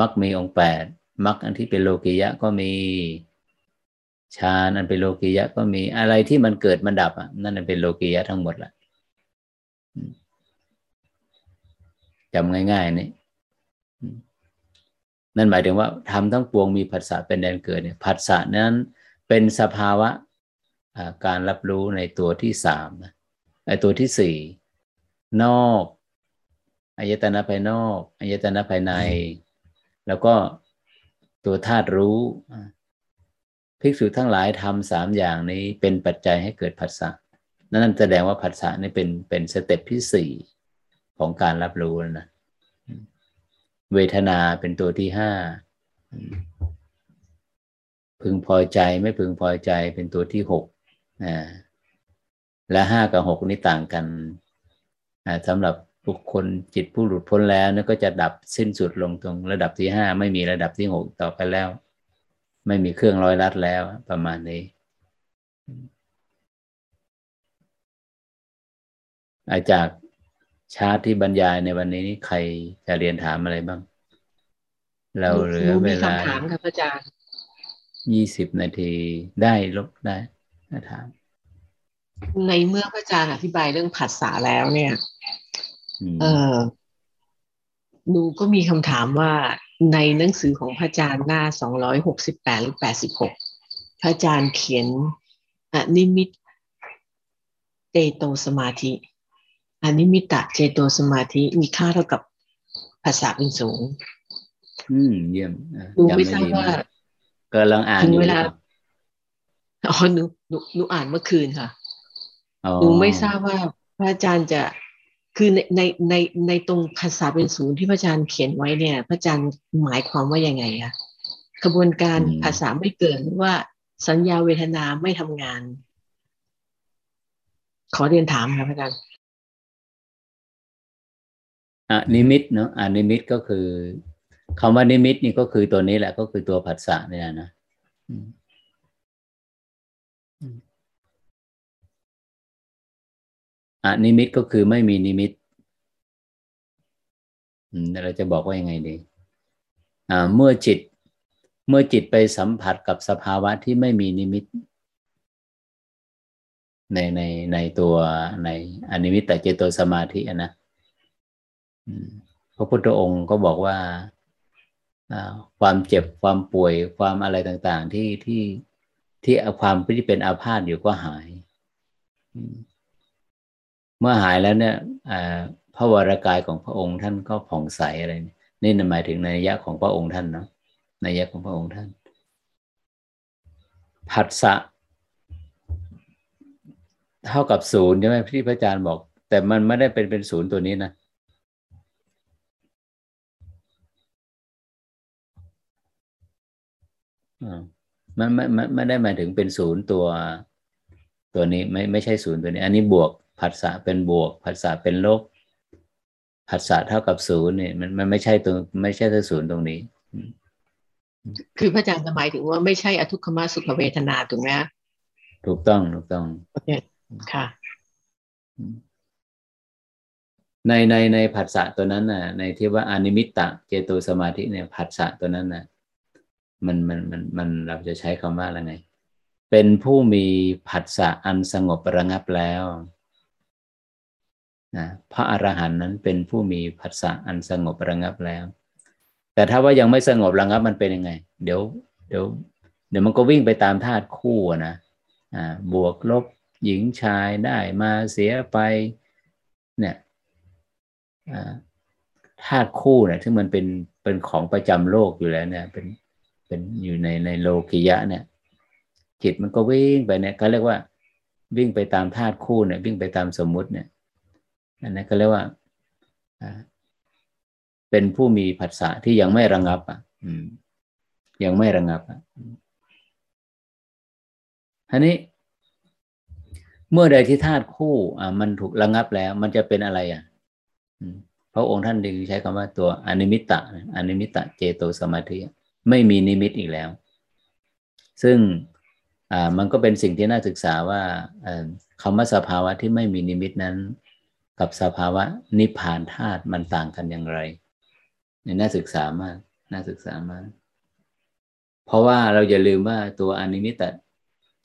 มักมีองแปดมักอันที่เป็นโลกิยะก็มีฌานอันเป็นโลกิยะก็มีอะไรที่มันเกิดมันดับอะนั่นเป็นโลกิยะทั้งหมดแหละจำง่ายๆนี่ นั่นหมายถึงว่าธรรมทั้งปวงมีผัสสะเป็นแดนเกิดเนี่ยผัสสะนั้นเป็นสภาวะการรับรู้ในตัวที่สามไอตัวที่สี่นอกอายตนะภายนอกอายตนะภายใน แล้วก็ตัวธาตุรู้ภิกษุทั้งหลายธรรมสามอย่างนี้เป็นปัจจัยให้เกิดผัสสะนั่นแสดงว่าผัสสะนี่เป็นเป็น step ที่สี่ของการรับรู้นะ เวทนาเป็นตัวที่ห้าพึงพอใจไม่พึงพอใจเป็นตัวที่หกและห้ากับหกนี่ต่างกันสำหรับบุคคลจิตผู้หลุดพ้นแล้วนี่ก็จะดับสิ้นสุดลงตรงระดับที่ห้าไม่มีระดับที่หกต่อไปแล้ว ไม่มีเครื่องร้อยรัดแล้วประมาณนี้อาจาก ชาร์ตที่บรรยายในวันนี้ใครจะเรียนถามอะไรบ้าง เราเหลือเวลาถามครับอาจารย์ยี่สิบนาทีได้ลบได้นะถาม ในเมื่อพระอาจารย์อธิบายเรื่องผัสสะแล้วเนี่ยเออหนูก็มีคำถามว่าในหนังสือของพระอาจารย์หน้าสองร้อยหกสิบแปดหรือแปดสิบหกพระอาจารย์เขียนอนิมิตเตโตสมาธิ อนิมิตะเจโตสมาธิมีค่าเท่ากับภาษาเป็นสูง อืม เยี่ยมดูไม่ทราบว่าก็ลังอ่านถึงเวลาอ๋อหนูหนูหนูอ่านเมื่อคืนค่ะหนูไม่ทราบว่าพระอาจารย์จะคือในในในในตรงภาษาเป็นศูนย์ที่พระอาจารย์เขียนไว้เนี่ย พระอาจารย์หมายความว่ายังไงอะกระบวนการผัสสะไม่เกิดว่าสัญญาเวทนาไม่ทำงาน ขอเรียนถามครับพระอาจารย์ อนิมิตเนาะอนิมิตก็คือคำว่านิมิตนี่ก็คือตัวนี้แหละก็คือตัวผัสสะเนี่ยนะอนิมิตก็คือไม่มีนิมิตเราจะบอกว่ายังไงดีเมื่อจิต เมื่อจิตไปสัมผัสกับสภาวะที่ไม่มีนิมิต ในในในตัวในอนิมิตแต่เจโตสมาธินะ พระพุทธองค์ก็บอกว่าความเจ็บความป่วยความอะไรต่างๆ ที่ที่ที่ความที่เป็นอาพาธอยู่ก็หาย เมื่อหายแล้วเนี่ยพระวรากายของพระองค์ท่านก็ผ่องใสอะไร นี่หมายถึงในยะของพระองค์ท่านเนาะในยะของพระองค์ท่านผัสสะเท่ากับศูนย์ใช่ไหมที่พระอาจารย์บอก แต่มันไม่ได้เป็นเป็นศูนย์ตัวนี้นะ มันไม่ไม่ไม่ได้หมายถึงเป็นศูนย์ตัวตัวนี้ไม่ไม่ใช่ศูนย์ตัวนี้ อันนี้บวกผัสสะเป็นบวกผัสสะเป็นลบผัสสะเท่ากับศูนย์เนี่ยมันมันไม่ใช่ตัวไม่ใช่ตัวศูนย์ตรงนี้ คือพระอาจารย์หมายถึงว่าไม่ใช่อทุกขมสุขเวทนาถูกไหมถูกต้องถูกต้องโอเคค่ะ ในในในผัสสะตัวนั้นน่ะ ในที่ว่าอนิมิตตะเจโตสมาธิเนี่ยผัสสะตัวนั้นน่ะ มันมันมันมันเราจะใช้คำว่าอะไรไง เป็นผู้มีผัสสะอันสงบระงับแล้วนะพระอรหันต์นั้นเป็นผู้มีผัสสะอันสงบระงับแล้ว แต่ถ้าว่ายังไม่สงบระงับมันเป็นยังไง เดี๋ยว เดี๋ยว เดี๋ยวมันก็วิ่งไปตามธาตุคู่นะอ่าบวกลบหญิงชายได้มาเสียไป เนี่ยธาตุคู่เนี่ยที่มันเป็นเป็นของประจำโลกอยู่แล้วเนี่ย เป็น เป็นอยู่ในในโลกิยะเนี่ย จิตมันก็วิ่งไปเนี่ยเขาเรียกว่า วิ่งไปตามธาตุคู่เนี่ย วิ่งไปตามสมมุติเนี่ยอันนั้นก็เรียกว่าเป็นผู้มีผัสสะที่ยังไม่ระงับ อะยังไม่ระงับอันนี้ เมื่อใดที่ธาตุคู่ อ่า มันถูกระงับแล้ว มันจะเป็นอะไรอะพระองค์ท่านดึงใช้คำว่าตัวอนิมิตะอนิมิตะเจโตสมาธิ ไม่มีนิมิตอีกแล้ว ซึ่งมันก็เป็นสิ่งที่น่าศึกษาว่าคำว่าสภาวะที่ไม่มีนิมิตนั้น กับสภาวะนิพพานธาตุมันต่างกันอย่างไรนี่น่าศึกษามาก น่าศึกษามาก เพราะว่าเราอย่าลืมว่าตัวอนิมิต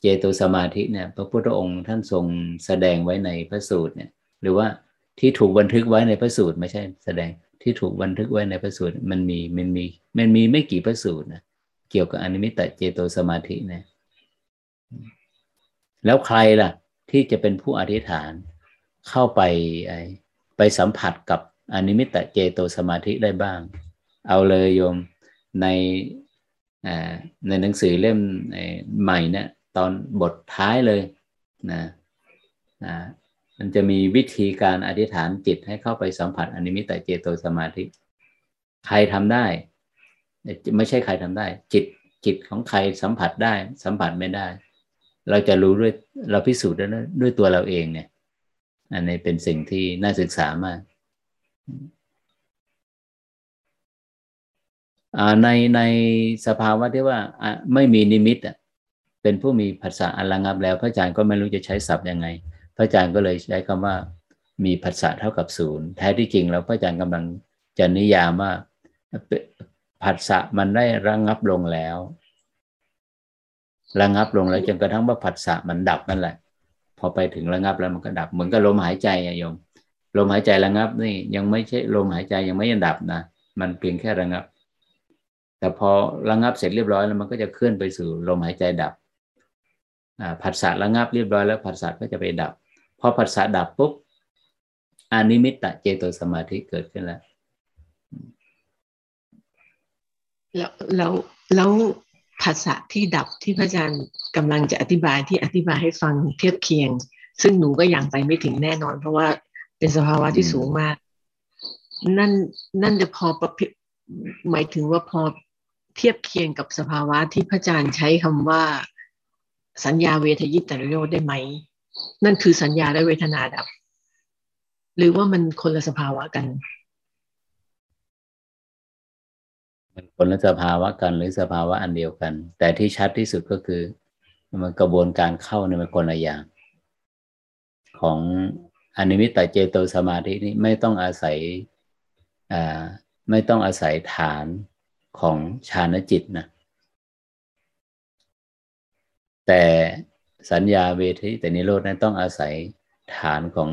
เจโตสมาธิเนี่ยพระพุทธองค์ท่านทรงแสดงไว้ในพระสูตรเนี่ย หรือว่าที่ถูกบันทึกไว้ในพระสูตรไม่ใช่แสดง ที่ถูกบันทึกไว้ในพระสูตรมันมีมันมีมันมีไม่กี่พระสูตรนะเกี่ยวกับอนิมิตเจโตสมาธินะแล้วใครล่ะ ที่จะเป็นผู้อธิษฐานเข้าไปไปสัมผัสกับอนิมิตเจโตสมาธิได้บ้าง เอาเลยโยมในในหนังสือเล่มใหม่เนี่ยตอนบทท้ายเลยนะนะ มันจะมีวิธีการอธิษฐานจิตให้เข้าไปสัมผัสอนิมิตเจโตสมาธิ ใครทำได้ ไม่ใช่ใครทำได้ จิตจิตของใครสัมผัสได้ สัมผัสไม่ได้ เราจะรู้ด้วยเราพิสูจน์ได้ด้วยตัวเราเองเนี่ย อันนี้เป็นสิ่งที่น่าศึกษามากในในสภาวะที่ว่าไม่มีนิมิตเป็นผู้มีภาษาอันระงับแล้ว พระอาจารย์ก็ไม่รู้จะใช้ศัพท์ยังไง พระอาจารย์ก็เลยใช้คำว่ามีภาษาเท่ากับศูนย์แท้ที่จริงแล้วพระอาจารย์กำลังจะนิยามว่าผัสสะมันได้ระงับลงแล้ว ระงับลงแล้วจนกระทั่งว่าผัสสะมันดับนั่นแหละ พอไปถึงระงับแล้วมันก็ดับเหมือนกับลมหายใจอะโยม ลมหายใจระงับนี่ยังไม่ใช่ลมหายใจยังไม่ยังดับนะมันเพียงแค่ระงับ แต่พอระงับเสร็จเรียบร้อยแล้วมันก็จะเคลื่อนไปสู่ลมหายใจดับผัสสะระงับเรียบร้อยแล้วผัสสะก็จะไปดับ พอผัสสะดับปุ๊บอานิมิตตเจโตสมาธิเกิดขึ้นแล้ว แล้วแล้วแล้วผัสสะที่ดับที่พระอาจารย์กำลังจะอธิบายที่อธิบายให้ฟังเทียบเคียง ซึ่งหนูก็ยังไปไม่ถึงแน่นอน เพราะว่าเป็นสภาวะที่สูงมาก นั่นนั่นจะพอประพิหมายถึงว่าพอเทียบเคียงกับสภาวะที่พระอาจารย์ใช้คำว่าสัญญาเวทยิตตรโยได้ไหม นั่นคือสัญญาและเวทนาดับ หรือว่ามันคนละสภาวะกัน มันคนละสภาวะกันหรือสภาวะอันเดียวกัน แต่ที่ชัดที่สุดก็คือ มันกระบวนการเข้าในมันคนละอย่าง ของอนิมิตตเจโตสมาธินี้ไม่ต้องอาศัยไม่ต้องอาศัยฐานของฌานจิตนะ แต่ สัญญาเวทีแต่นิโรธนั้นต้องอาศัยฐานของ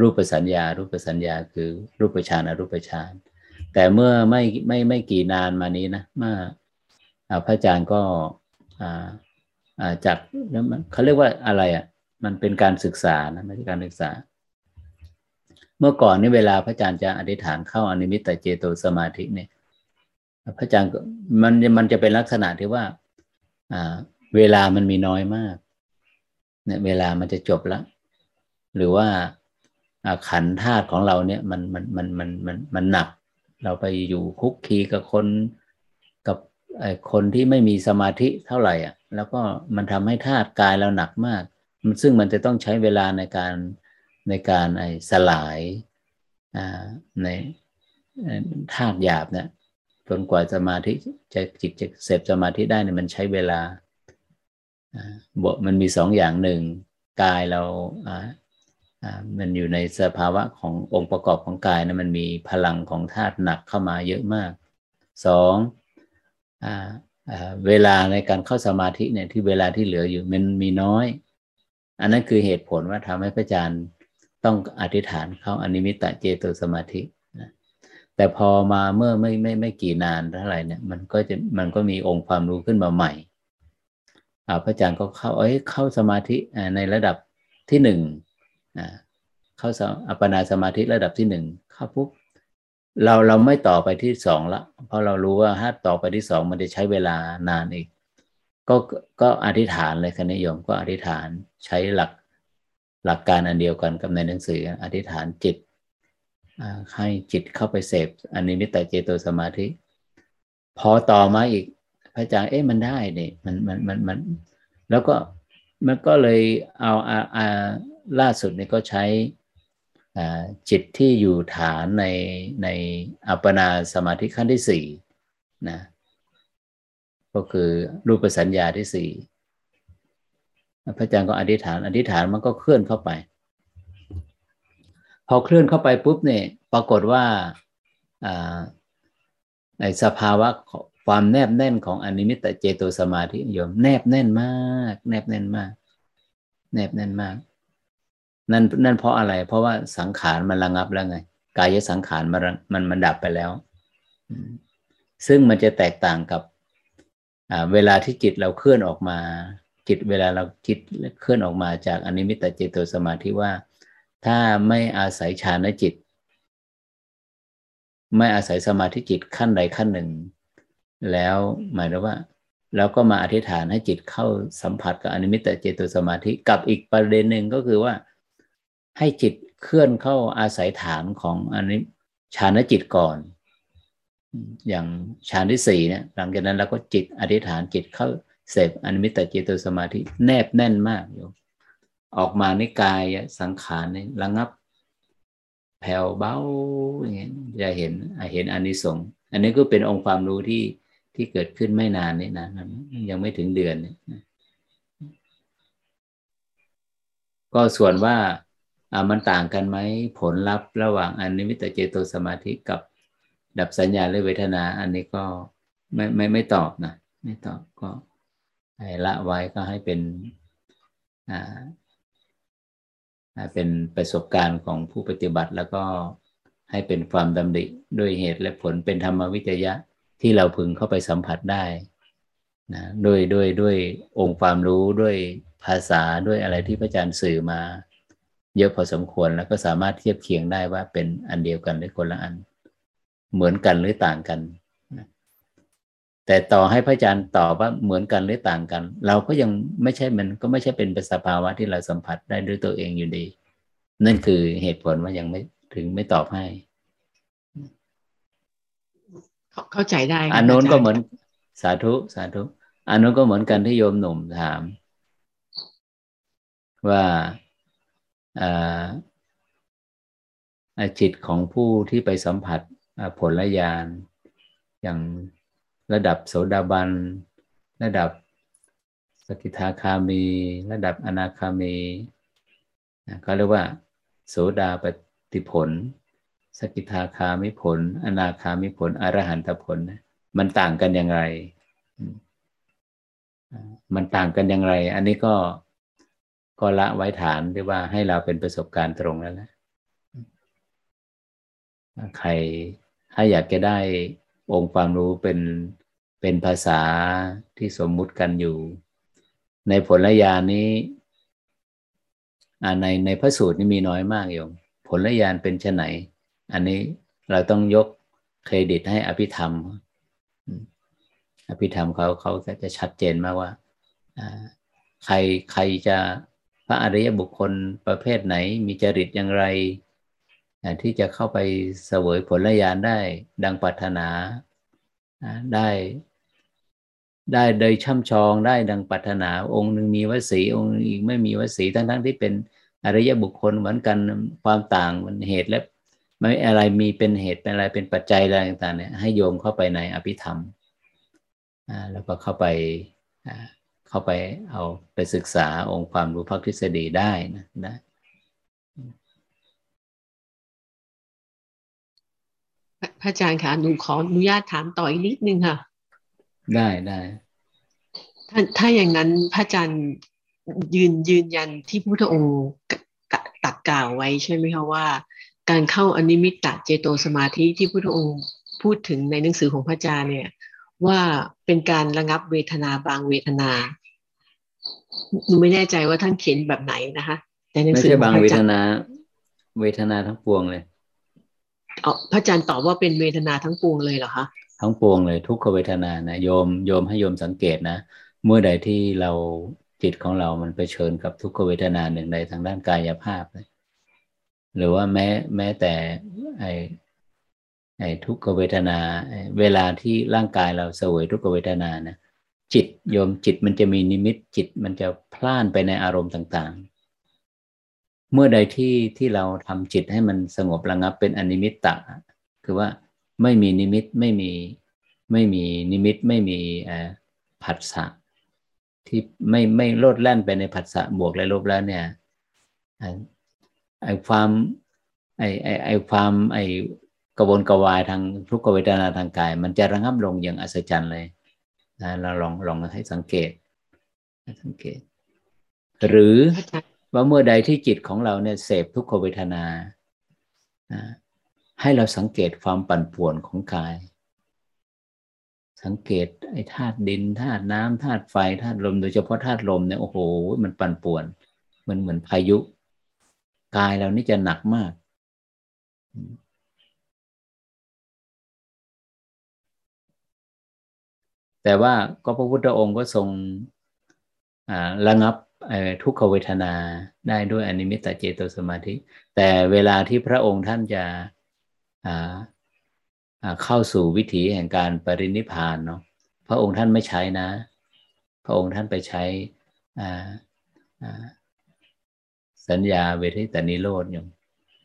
รูปสัญญา รูปสัญญาคือรูปฌานอรูปฌานแต่เมื่อไม่ไม่ไม่กี่นานมานี้นะเมื่อพระอาจารย์ก็จากเขาเรียกว่าอะไรอะ มันเป็นการศึกษานะไม่ใช่การศึกษา เมื่อก่อนนี่เวลาพระอาจารย์จะอธิษฐานเข้าอนิมิตตเจโตสมาธิเนี่ยพระอาจารย์มันมันจะเป็นลักษณะที่ว่า อ่า เวลามันมีน้อยมาก เนี่ยเวลามันจะจบแล้ว หรือว่าขันธาตุของเราเนี่ยมันมันมันมันมันมันหนัก เราไปอยู่คุกคีกับคนกับคนที่ไม่มีสมาธิเท่าไหร่อะ แล้วก็มันทำให้ธาตุกายเราหนักมาก ซึ่งมันจะต้องใช้เวลาในการในการไอ้สลายในธาตุหยาบเนี่ยจนกว่าสมาธิจะจิตจะเสพสมาธิได้เนี่ยมันใช้เวลา บมันมีสองอย่างหนึ่งกายเรามันอยู่ในสภาวะขององค์ประกอบของกายนะมันมีพลังของธาตุหนักเข้ามาเยอะมากสองเวลาในการเข้าสมาธิเนี่ยที่เวลาที่เหลืออยู่มันมีน้อย อันนั้นคือเหตุผลว่าทำให้พระอาจารย์ต้องอธิษฐานเข้าอนิมิตะเจโตสมาธิแต่พอมาเมื่อไม่ไม่ไม่กี่นานเท่าไหร่เนี่ยมันก็จะมันก็มีองค์ความรู้ขึ้นมาใหม่ พระอาจารย์ก็เข้าเอ้ยเข้าสมาธิในระดับที่หนึ่งเข้าอัปปนาสมาธิระดับที่หนึ่งเข้าปุ๊บเราเราไม่ต่อไปที่สองละเพราะเรารู้ว่าถ้าต่อไปที่สองมันจะใช้เวลานานอีก ก็ก็อธิษฐานเลยคณะโยมก็อธิษฐานใช้หลักหลักการอันเดียวกันกับในหนังสืออธิษฐานจิตให้จิตเข้าไปเสพอันนี้มิตรเจโตสมาธิ พอต่อมาอีก อาจารย์เอ๊ะมันได้เนี่ยมันมันมันมัน แล้วก็มันก็เลยเอาอาอาล่าสุดเนี่ยก็ใช้จิตที่อยู่ฐานในในอัปปนาสมาธิขั้นที่สี่นะก็คือรูปสัญญาที่สี่พระอาจารย์ก็อธิษฐาน อธิษฐานมันก็เคลื่อนเข้าไป พอเคลื่อนเข้าไปปุ๊บเนี่ยปรากฏว่าในสภาวะ ความแนบแน่นของอนิมิตเจโตสมาธิโยม แนบแน่นมาก แนบแน่นมาก แนบแน่นมาก นั่นนั่นเพราะอะไร เพราะว่าสังขารมันระงับแล้วไง กายสังขารมันมันมันดับไปแล้ว ซึ่งมันจะแตกต่างกับเวลาที่จิตเราเคลื่อนออกมา จิตเวลาเราจิตเคลื่อนออกมาจากอนิมิตเจโตสมาธิว่า ถ้าไม่อาศัยฌานจิต ไม่อาศัยสมาธิจิตขั้นใดขั้นหนึ่ง แล้วหมายถึงว่าแล้วก็มาอธิษฐานให้จิตเข้าสัมผัสกับอนิมิตเจโตสมาธิกับอีกประเด็นหนึ่งก็คือว่า ให้จิตเคลื่อนเข้าอาศัยฐานของอนิฌานจิตก่อน อย่างฌานที่สี่เนี่ยหลังจากนั้นเราก็จิตอธิษฐานจิตเข้าเสพอนิมิตเจโตสมาธิแนบแน่นมากอยู่ออกมาในกายสังขารนี่ระงับ แผ่วเบาอย่างเงี้ยจะเห็นเห็นอานิสงส์อันนี้ก็เป็นองค์ความรู้ที่ ที่เกิดขึ้นไม่นานนี่นะยังไม่ถึงเดือนนี่ก็ส่วนว่ามันต่างกันไหมผลลัพธ์ระหว่างอนิมิตเจโตสมาธิกับดับสัญญาหรือเวทนา อันนี้ก็ไม่ไม่ไม่ตอบนะไม่ตอบก็ให้ละไว้ก็ให้เป็นอ่าเป็นประสบการณ์ของผู้ปฏิบัติแล้วก็ให้เป็นความดำริด้วยเหตุและผลเป็นธรรมวิจยะ ที่เราพึงเข้าไปสัมผัสได้นะด้วยด้วยด้วยองค์ความรู้ด้วยภาษาด้วยอะไรที่พระอาจารย์สื่อมา เยอะพอสมควรแล้วก็สามารถเทียบเคียงได้ว่าเป็นอันเดียวกันหรือคนละอัน เหมือนกันหรือต่างกัน แต่ต่อให้พระอาจารย์ตอบว่าเหมือนกันหรือต่างกัน เราก็ยังไม่ใช่มันก็ไม่ใช่เป็นสภาวะที่เราสัมผัสได้ด้วยตัวเองอยู่ดี นั่นคือเหตุผลว่ายังไม่ถึงไม่ตอบให้ เข้าใจได้อันโน้นก็เหมือนสาธุสาธุอันโน้นก็เหมือนกันที่โยมหนุ่มถาม ว่าจิตของผู้ที่ไปสัมผัสผลญาณอย่างระดับโสดาบัน ระดับสกิทาคามี ระดับอนาคามีก็เรียกว่า โสดาปฏิผล สกิทาคามิผล อนาคามิผล อรหันตผล มันต่างกันอย่างไร มันต่างกันอย่างไร อันนี้ก็ก็ละไว้ฐานที่ว่าให้เราเป็นประสบการณ์ตรงแล้วแหละใครถ้าอยากจะได้องค์ความรู้เป็นเป็นภาษาที่สมมุติกันอยู่ ในผลญาณนี้ในในพระสูตรนี่มีน้อยมากโยมผลญาณเป็นชไหน อันนี้เราต้องยกเครดิตให้อภิธรรม อภิธรรมเขาเขาจะชัดเจนมากว่าใครใครจะพระอริยบุคคลประเภทไหนมีจริตอย่างไร ที่จะเข้าไปเสวยผลญาณได้ดังปรารถนาได้ ได้โดยช่ำชองได้ดังปรารถนา องค์หนึ่งมีวสีองค์อีกไม่มีวสีทั้งทั้งที่เป็นอริยบุคคลเหมือนกันความต่างมันเหตุและ ไม่อะไรมีเป็นเหตุเป็นอะไรเป็นปัจจัยอะไรต่างๆเนี่ยให้โยมเข้าไปในอภิธรรมแล้วก็เข้าไปเข้าไปเอาไปศึกษาองค์ความรู้พักทฤษฎีได้นะได้พระอาจารย์คะหนูขออนุญาตถามต่ออีกนิดนึงค่ะ ได้ได้ถ้าถ้าอย่างนั้นพระอาจารย์ยืนยืนยันที่พุทธองค์ตักกล่าวไว้ใช่ไหมคะว่า การเข้าอนิมิตตเจโตสมาธิที่พุทธองค์พูดถึงในหนังสือของพระอาจารย์เนี่ย ว่าเป็นการระงับเวทนาบางเวทนาหนูไม่แน่ใจว่าท่านเขียนแบบไหนนะคะ แต่หนังสือไม่ใช่บางเวทนา เวทนาทั้งปวงเลยพระอาจารย์ตอบว่าเป็นเวทนาทั้งปวงเลยเหรอคะทั้งปวงเลยทุกขเวทนานะโยมโยมให้โยมสังเกตนะ เมื่อใดที่เราจิตของเรามันไปเชิญกับทุกขเวทนาหนึ่งใดทางด้านกายภาพเลย หรือว่าแม้แม้แต่ไอไอ้ทุกขเวทนา เวลาที่ร่างกายเราเสวยทุกขเวทนานะจิตโยมจิตมันจะมีนิมิตจิตมันจะพล่านไปในอารมณ์ต่างๆ เมื่อใดที่ที่เราทำจิตให้มันสงบระงับเป็นอนิมิตตะ คือว่าไม่มีนิมิตไม่มีไม่มีนิมิตไม่มีผัสสะที่ไม่ไม่โลดแล่นไปในผัสสะบวกและลบแล้วเนี่ย ไอความไอไอไอความไอกระวนกระวายทางทุกขเวทนาทางกาย มันจะระงับลงอย่างอัศจรรย์เลยนะเราลองลองให้สังเกตสังเกต หรือว่าเมื่อใดที่จิตของเราเนี่ยเสพทุกขเวทนาให้เราสังเกตความปั่นป่วนของกาย สังเกตไอ้ธาตุดินธาตุน้ำธาตุไฟธาตุลม โดยเฉพาะธาตุลมเนี่ยโอ้โห มันปั่นป่วน มันเหมือนพายุ กายเรานี่จะหนักมาก แต่ว่าก็พระพุทธองค์ก็ทรงระงับทุกขเวทนาได้ด้วยอนิมิตเจโตสมาธิ แต่เวลาที่พระองค์ท่านจะเข้าสู่วิถีแห่งการปรินิพานเนาะพระองค์ท่านไม่ใช้นะ พระองค์ท่านไปใช้ สัญญาเวทิตานิโรธอยู่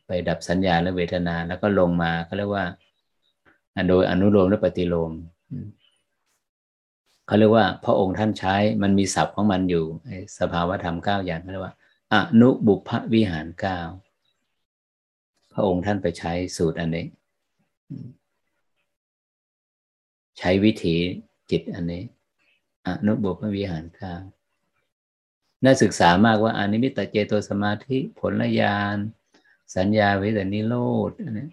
ไปดับสัญญาและเวทนา แล้วก็ลงมาเขาเรียกว่าโดยอนุโลมและปฏิโลมเขาเรียกว่าพระองค์ท่านใช้มันมีศัพท์ของมันอยู่สภาวธรรมเก้าอย่างเขาเรียกว่าอนุบุพวิหารเก้าพระองค์ท่านไปใช้สูตรอันนี้ ใช้วิถีจิตอันนี้อนุบุพวิหารเก้า น่าศึกษามากว่าอนิมิตเจโตสมาธิผลญาณสัญญาวิตานิโรธอันนี้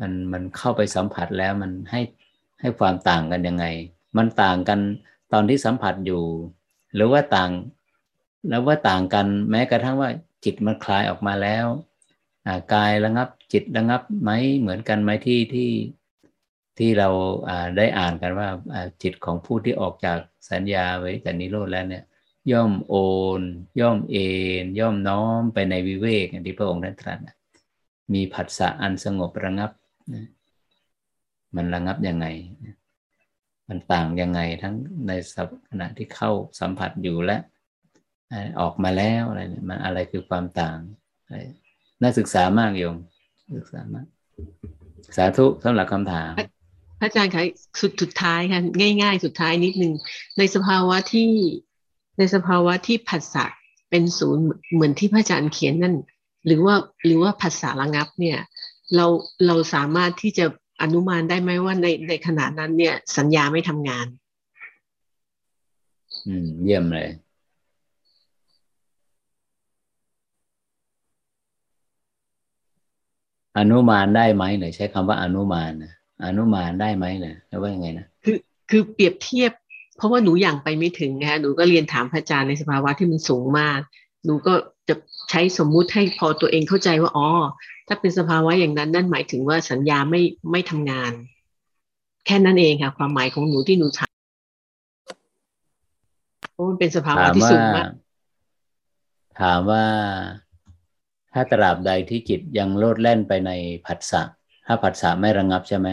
มันมันเข้าไปสัมผัสแล้วมันให้ให้ความต่างกันยังไง มันต่างกันตอนที่สัมผัสอยู่ หรือว่าต่าง แล้วว่าต่างกันแม้กระทั่งว่าจิตมันคลายออกมาแล้วกายระงับจิตระงับไหมเหมือนกันไหมที่ที่ที่เราได้อ่านกันว่าจิตของผู้ที่ออกจากสัญญาไว้แต่นิโรธแล้วเนี่ย ย่อมโอน ย่อมเอนย่อมน้อมไปในวิเวกอย่างที่พระองค์ได้ตรัสมีผัสสะอันสงบระงับ มันระงับยังไง มันต่างยังไงทั้งในขณะที่เข้าสัมผัสอยู่และ ออกมาแล้วอะไรมันอะไรคือความต่างน่าศึกษามากโยมศึกษามาก สาธุสำหรับคำถามพระอาจารย์คะสุดสุดท้ายค่ะง่าย ๆ สุดท้ายนิดนึงในสภาวะที่ ในสภาวะที่ผัสสะเป็นศูนย์เหมือนที่พระอาจารย์เขียนนั่น หรือว่าหรือว่าผัสสะระงับเนี่ยเราเราสามารถที่จะอนุมานได้ไหมว่าในในขณะนั้นเนี่ย สัญญาไม่ทำงาน อืม เยี่ยมเลยอนุมานได้ไหมเนี่ยใช้คำว่าอนุมานนะอนุมานได้ไหมเนี่ยแล้วว่ายังไงนะคือคือเปรียบเทียบ เพราะว่าหนูอย่างไปไม่ถึงนะคะหนูก็เรียนถามพระอาจารย์ในสภาวะที่มันสูงมาก หนูก็จะใช้สมมุติให้พอตัวเองเข้าใจว่าอ๋อถ้าเป็นสภาวะอย่างนั้นนั่นหมายถึงว่าสัญญาไม่ไม่ทำงาน แค่นั้นเองค่ะ ความหมายของหนูที่หนูถามเพราะมันเป็นสภาวะที่สูงมากถามว่าถ้าตราบใดที่จิตยังโลดแล่นไปในผัสสะถ้าผัสสะไม่ระงับใช่ไหม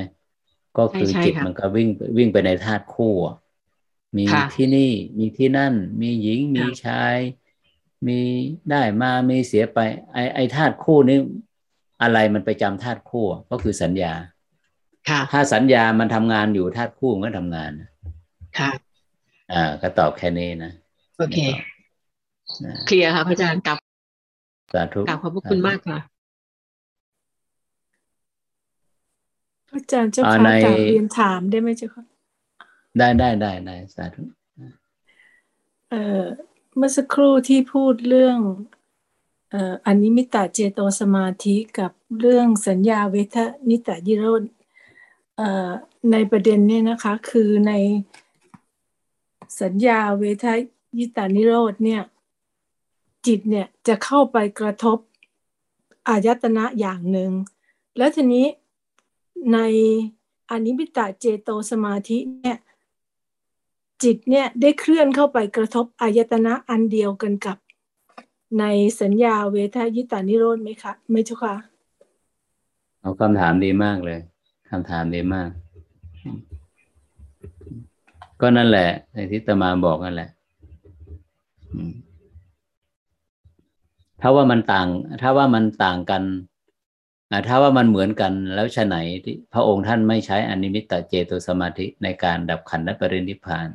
ก็คือจิตมันก็วิ่งวิ่งไปในธาตุคู่ มีที่นี่มีที่นั่น มีหญิงมีชาย มีได้มามีเสียไป ไอไอธาตุคู่นี้อะไรมันไปจำธาตุคู่ก็คือสัญญาถ้าสัญญามันทำงานอยู่ธาตุคู่มันก็ทำงานค่ะ อ่า ก็ตอบแค่นี้นะโอเคเคลียร์ค่ะพระอาจารย์กับสาธุกราบขอบพระคุณมากค่ะอาจารย์เจ้าค่ะกราบเรียนถามได้ไหมเจ้าค่ะ ได้ได้ได้ได้สาธุเอ่อเมื่อสักครู่ที่พูดเรื่องเอ่ออนิมิตาเจโตสมาธิกับเรื่องสัญญาเวทยิตานิโรธเอ่อในประเด็นเนี้นะคะคือในสัญญาเวทยิตานิโรธเนี่ยจิตเนี่ยจะเข้าไปกระทบอายตนะอย่างหนึ่ง แล้วทีนี้ในอนิมิตาเจโตสมาธิเนี่ย จิตเนี่ยได้เคลื่อนเข้าไปกระทบอายตนะอันเดียวกันกับ ในสัญญาเวทายิตานิโรธไหมคะไม่ใช่ค่ะเอาคำถามดีมากเลยคำถามดีมาก ก็นั่นแหละในที่ตมาบอกนั่นแหละถ้าว่ามันต่าง ถ้าว่ามันต่างกันถ้าว่ามันเหมือนกันแล้วฉะไหนที่พระองค์ท่านไม่ใช้อนิมิตตเจโตสมาธิในการดับขันธปรินิพาน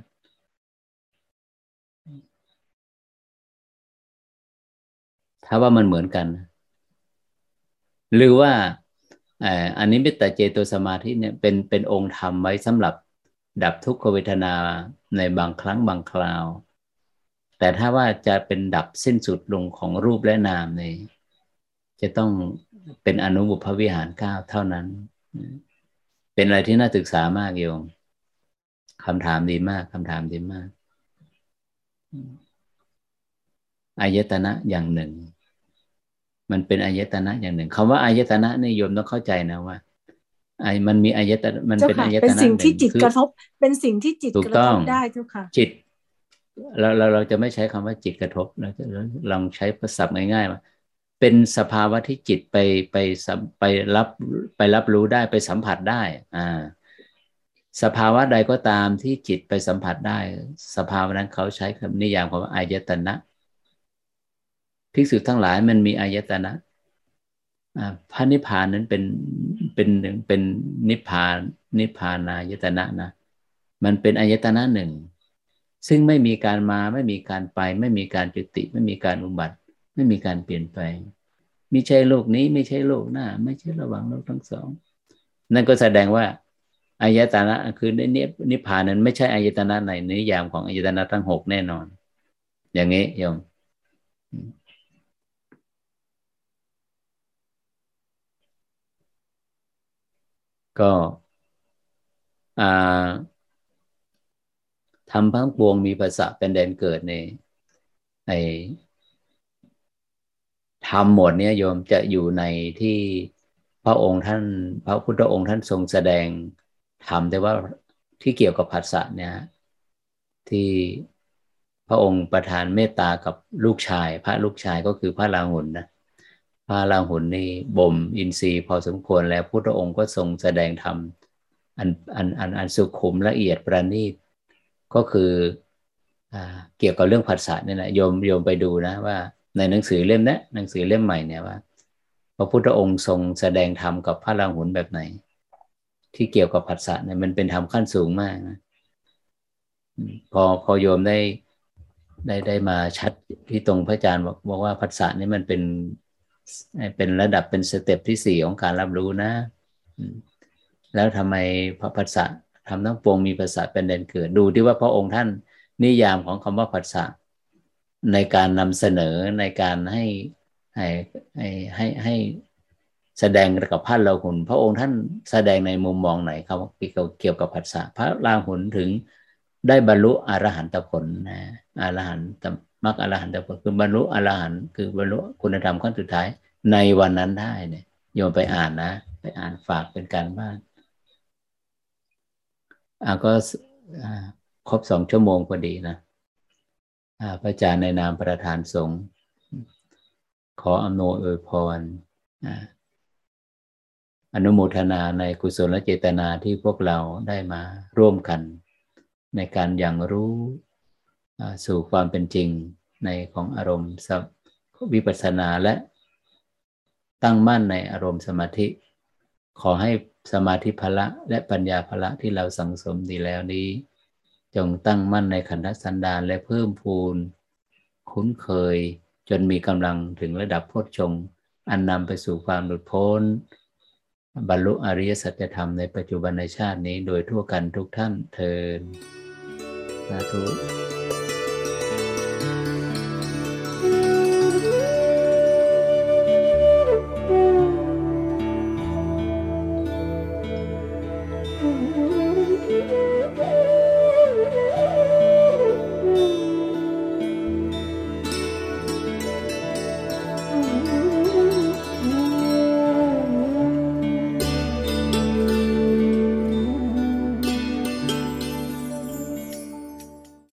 ถ้าว่ามันเหมือนกัน หรือว่าอันนี้มิตรเจโตสมาธิเนี่ยเป็นเป็นองค์ธรรมไว้สำหรับดับทุกขเวทนาในบางครั้งบางคราว แต่ถ้าว่าจะเป็นดับสิ้นสุดลงของรูปและนามเนี่ยจะต้องเป็นอนุบุพวิหารเก้าเท่านั้น เป็นอะไรที่น่าศึกษามากโยมคำถามดีมากคำถามดีมากอายตนะอย่างหนึ่ง มันเป็นอายตนะอย่างหนึ่งคำว่าอายตนะนี่โยมต้องเข้าใจนะว่าไอ้มันมีอายตนะมันเป็นอายตนะเป็นสิ่งที่จิตกระทบ เป็นสิ่งที่จิตกระทบได้ทุกค่ะ จิต เราเราเราจะไม่ใช้คำว่าจิตกระทบเราจะลองใช้ภาษาง่ายๆว่าเป็นสภาวะที่จิตไปไปไปรับไปรับรู้ได้ไปสัมผัสได้ อ่า สภาวะใดก็ตามที่จิตไปสัมผัสได้ สภาวะนั้นเขาใช้คำนิยามคำว่าอายตนะ ภิกษุทั้งหลายมันมีอายตนะพระนิพพานนั้นเป็นเป็นหนึ่งเป็นนิพพานนิพพานายตนะนะ มันเป็นอายตนะหนึ่ง ซึ่งไม่มีการมาไม่มีการไป ไม่มีการจุติ ไม่มีการอุบัติ ไม่มีการเปลี่ยนแปลงไม่ใช่โลกนี้ไม่ใช่โลกหน้า ไม่ใช่ระหว่างโลกทั้งสอง นั่นก็แสดงว่าอายตนะคือในนิพพานนั้นไม่ใช่อายตนะในนิยามของอายตนะทั้งหกแน่นอน อย่างนี้โยม ก็ทำพังปวงมีภาษาเป็นแดนเกิดในในธรรมหมดเนี่ยโยมจะอยู่ในที่พระองค์ท่าน พระพุทธองค์ท่านทรงแสดงธรรมแต่ว่าที่เกี่ยวกับภาษาเนี่ยที่พระองค์ประทานเมตตากับลูกชาย พระลูกชายก็คือพระราหุลนะ พระราหุลนี่บ่มอินทรีย์พอสมควรแล้วพุทธองค์ก็ทรงแสดงธรรมอันอันอันอันสุขุมละเอียดประณีตก็คืออเกี่ยวกับเรื่องภาษาเนี่ยนะโยมโยมไปดูนะว่าในหนังสือเล่มนี้หนังสือเล่มใหม่เนี่ยว่า พระพุทธองค์ทรงแสดงธรรมกับพระราหุลแบบไหน ที่เกี่ยวกับภาษาเนี่ยมันเป็นธรรมขั้นสูงมากนะพอพอโยมได้ได้ได้มาชัดที่ตรงพระอาจารย์บอกบอกว่าภาษานี่มันเป็น เป็นระดับเป็นสเต็ปที่สี่ของการรับรู้นะ แล้วทำไมพระภาษาทำทั้งปวงมีภาษาเป็นแดนเกิด ดูที่ว่าพระองค์ท่านนิยามของคำว่าภาษาในการนำเสนอในการให้ให้ให้ให้ให้แสดงกับพระราหุลพระองค์ท่านแสดงในมุมมองไหนครับเกี่ยวกับภาษาพระราหุลถึงได้บรรลุอรหันตผลนะอรหันต มรรคอรหันตผลคือบรรลุอรหันต์คือบรรลุคุณธรรมขั้นสุดท้ายในวันนั้นได้เนี่ยโยมไปอ่านนะ ไปอ่านฝากเป็นการบ้านอ่าก็ครบสองชั่วโมงพอดีนะพระอาจารย์ในนามประธานสงฆ์ขออำนวยอวยพรอนุโมทนาในกุศลเจตนาที่พวกเราได้มาร่วมกัน ในการอย่างรู้สู่ความเป็นจริง ในของอารมณ์วิปัสสนาและตั้งมั่นในอารมณ์สมาธิ ขอให้สมาธิพละและปัญญาพละที่เราสังสมดีแล้วนี้ จงตั้งมั่นในขันธสันดานและเพิ่มพูน คุ้นเคยจนมีกำลังถึงระดับโพชฌงอันนำไปสู่ความหลุดพ้น บรรลุอริยสัจธรรมในปัจจุบันในชาตินี้โดยทั่วกันทุกท่านเทินสาธุ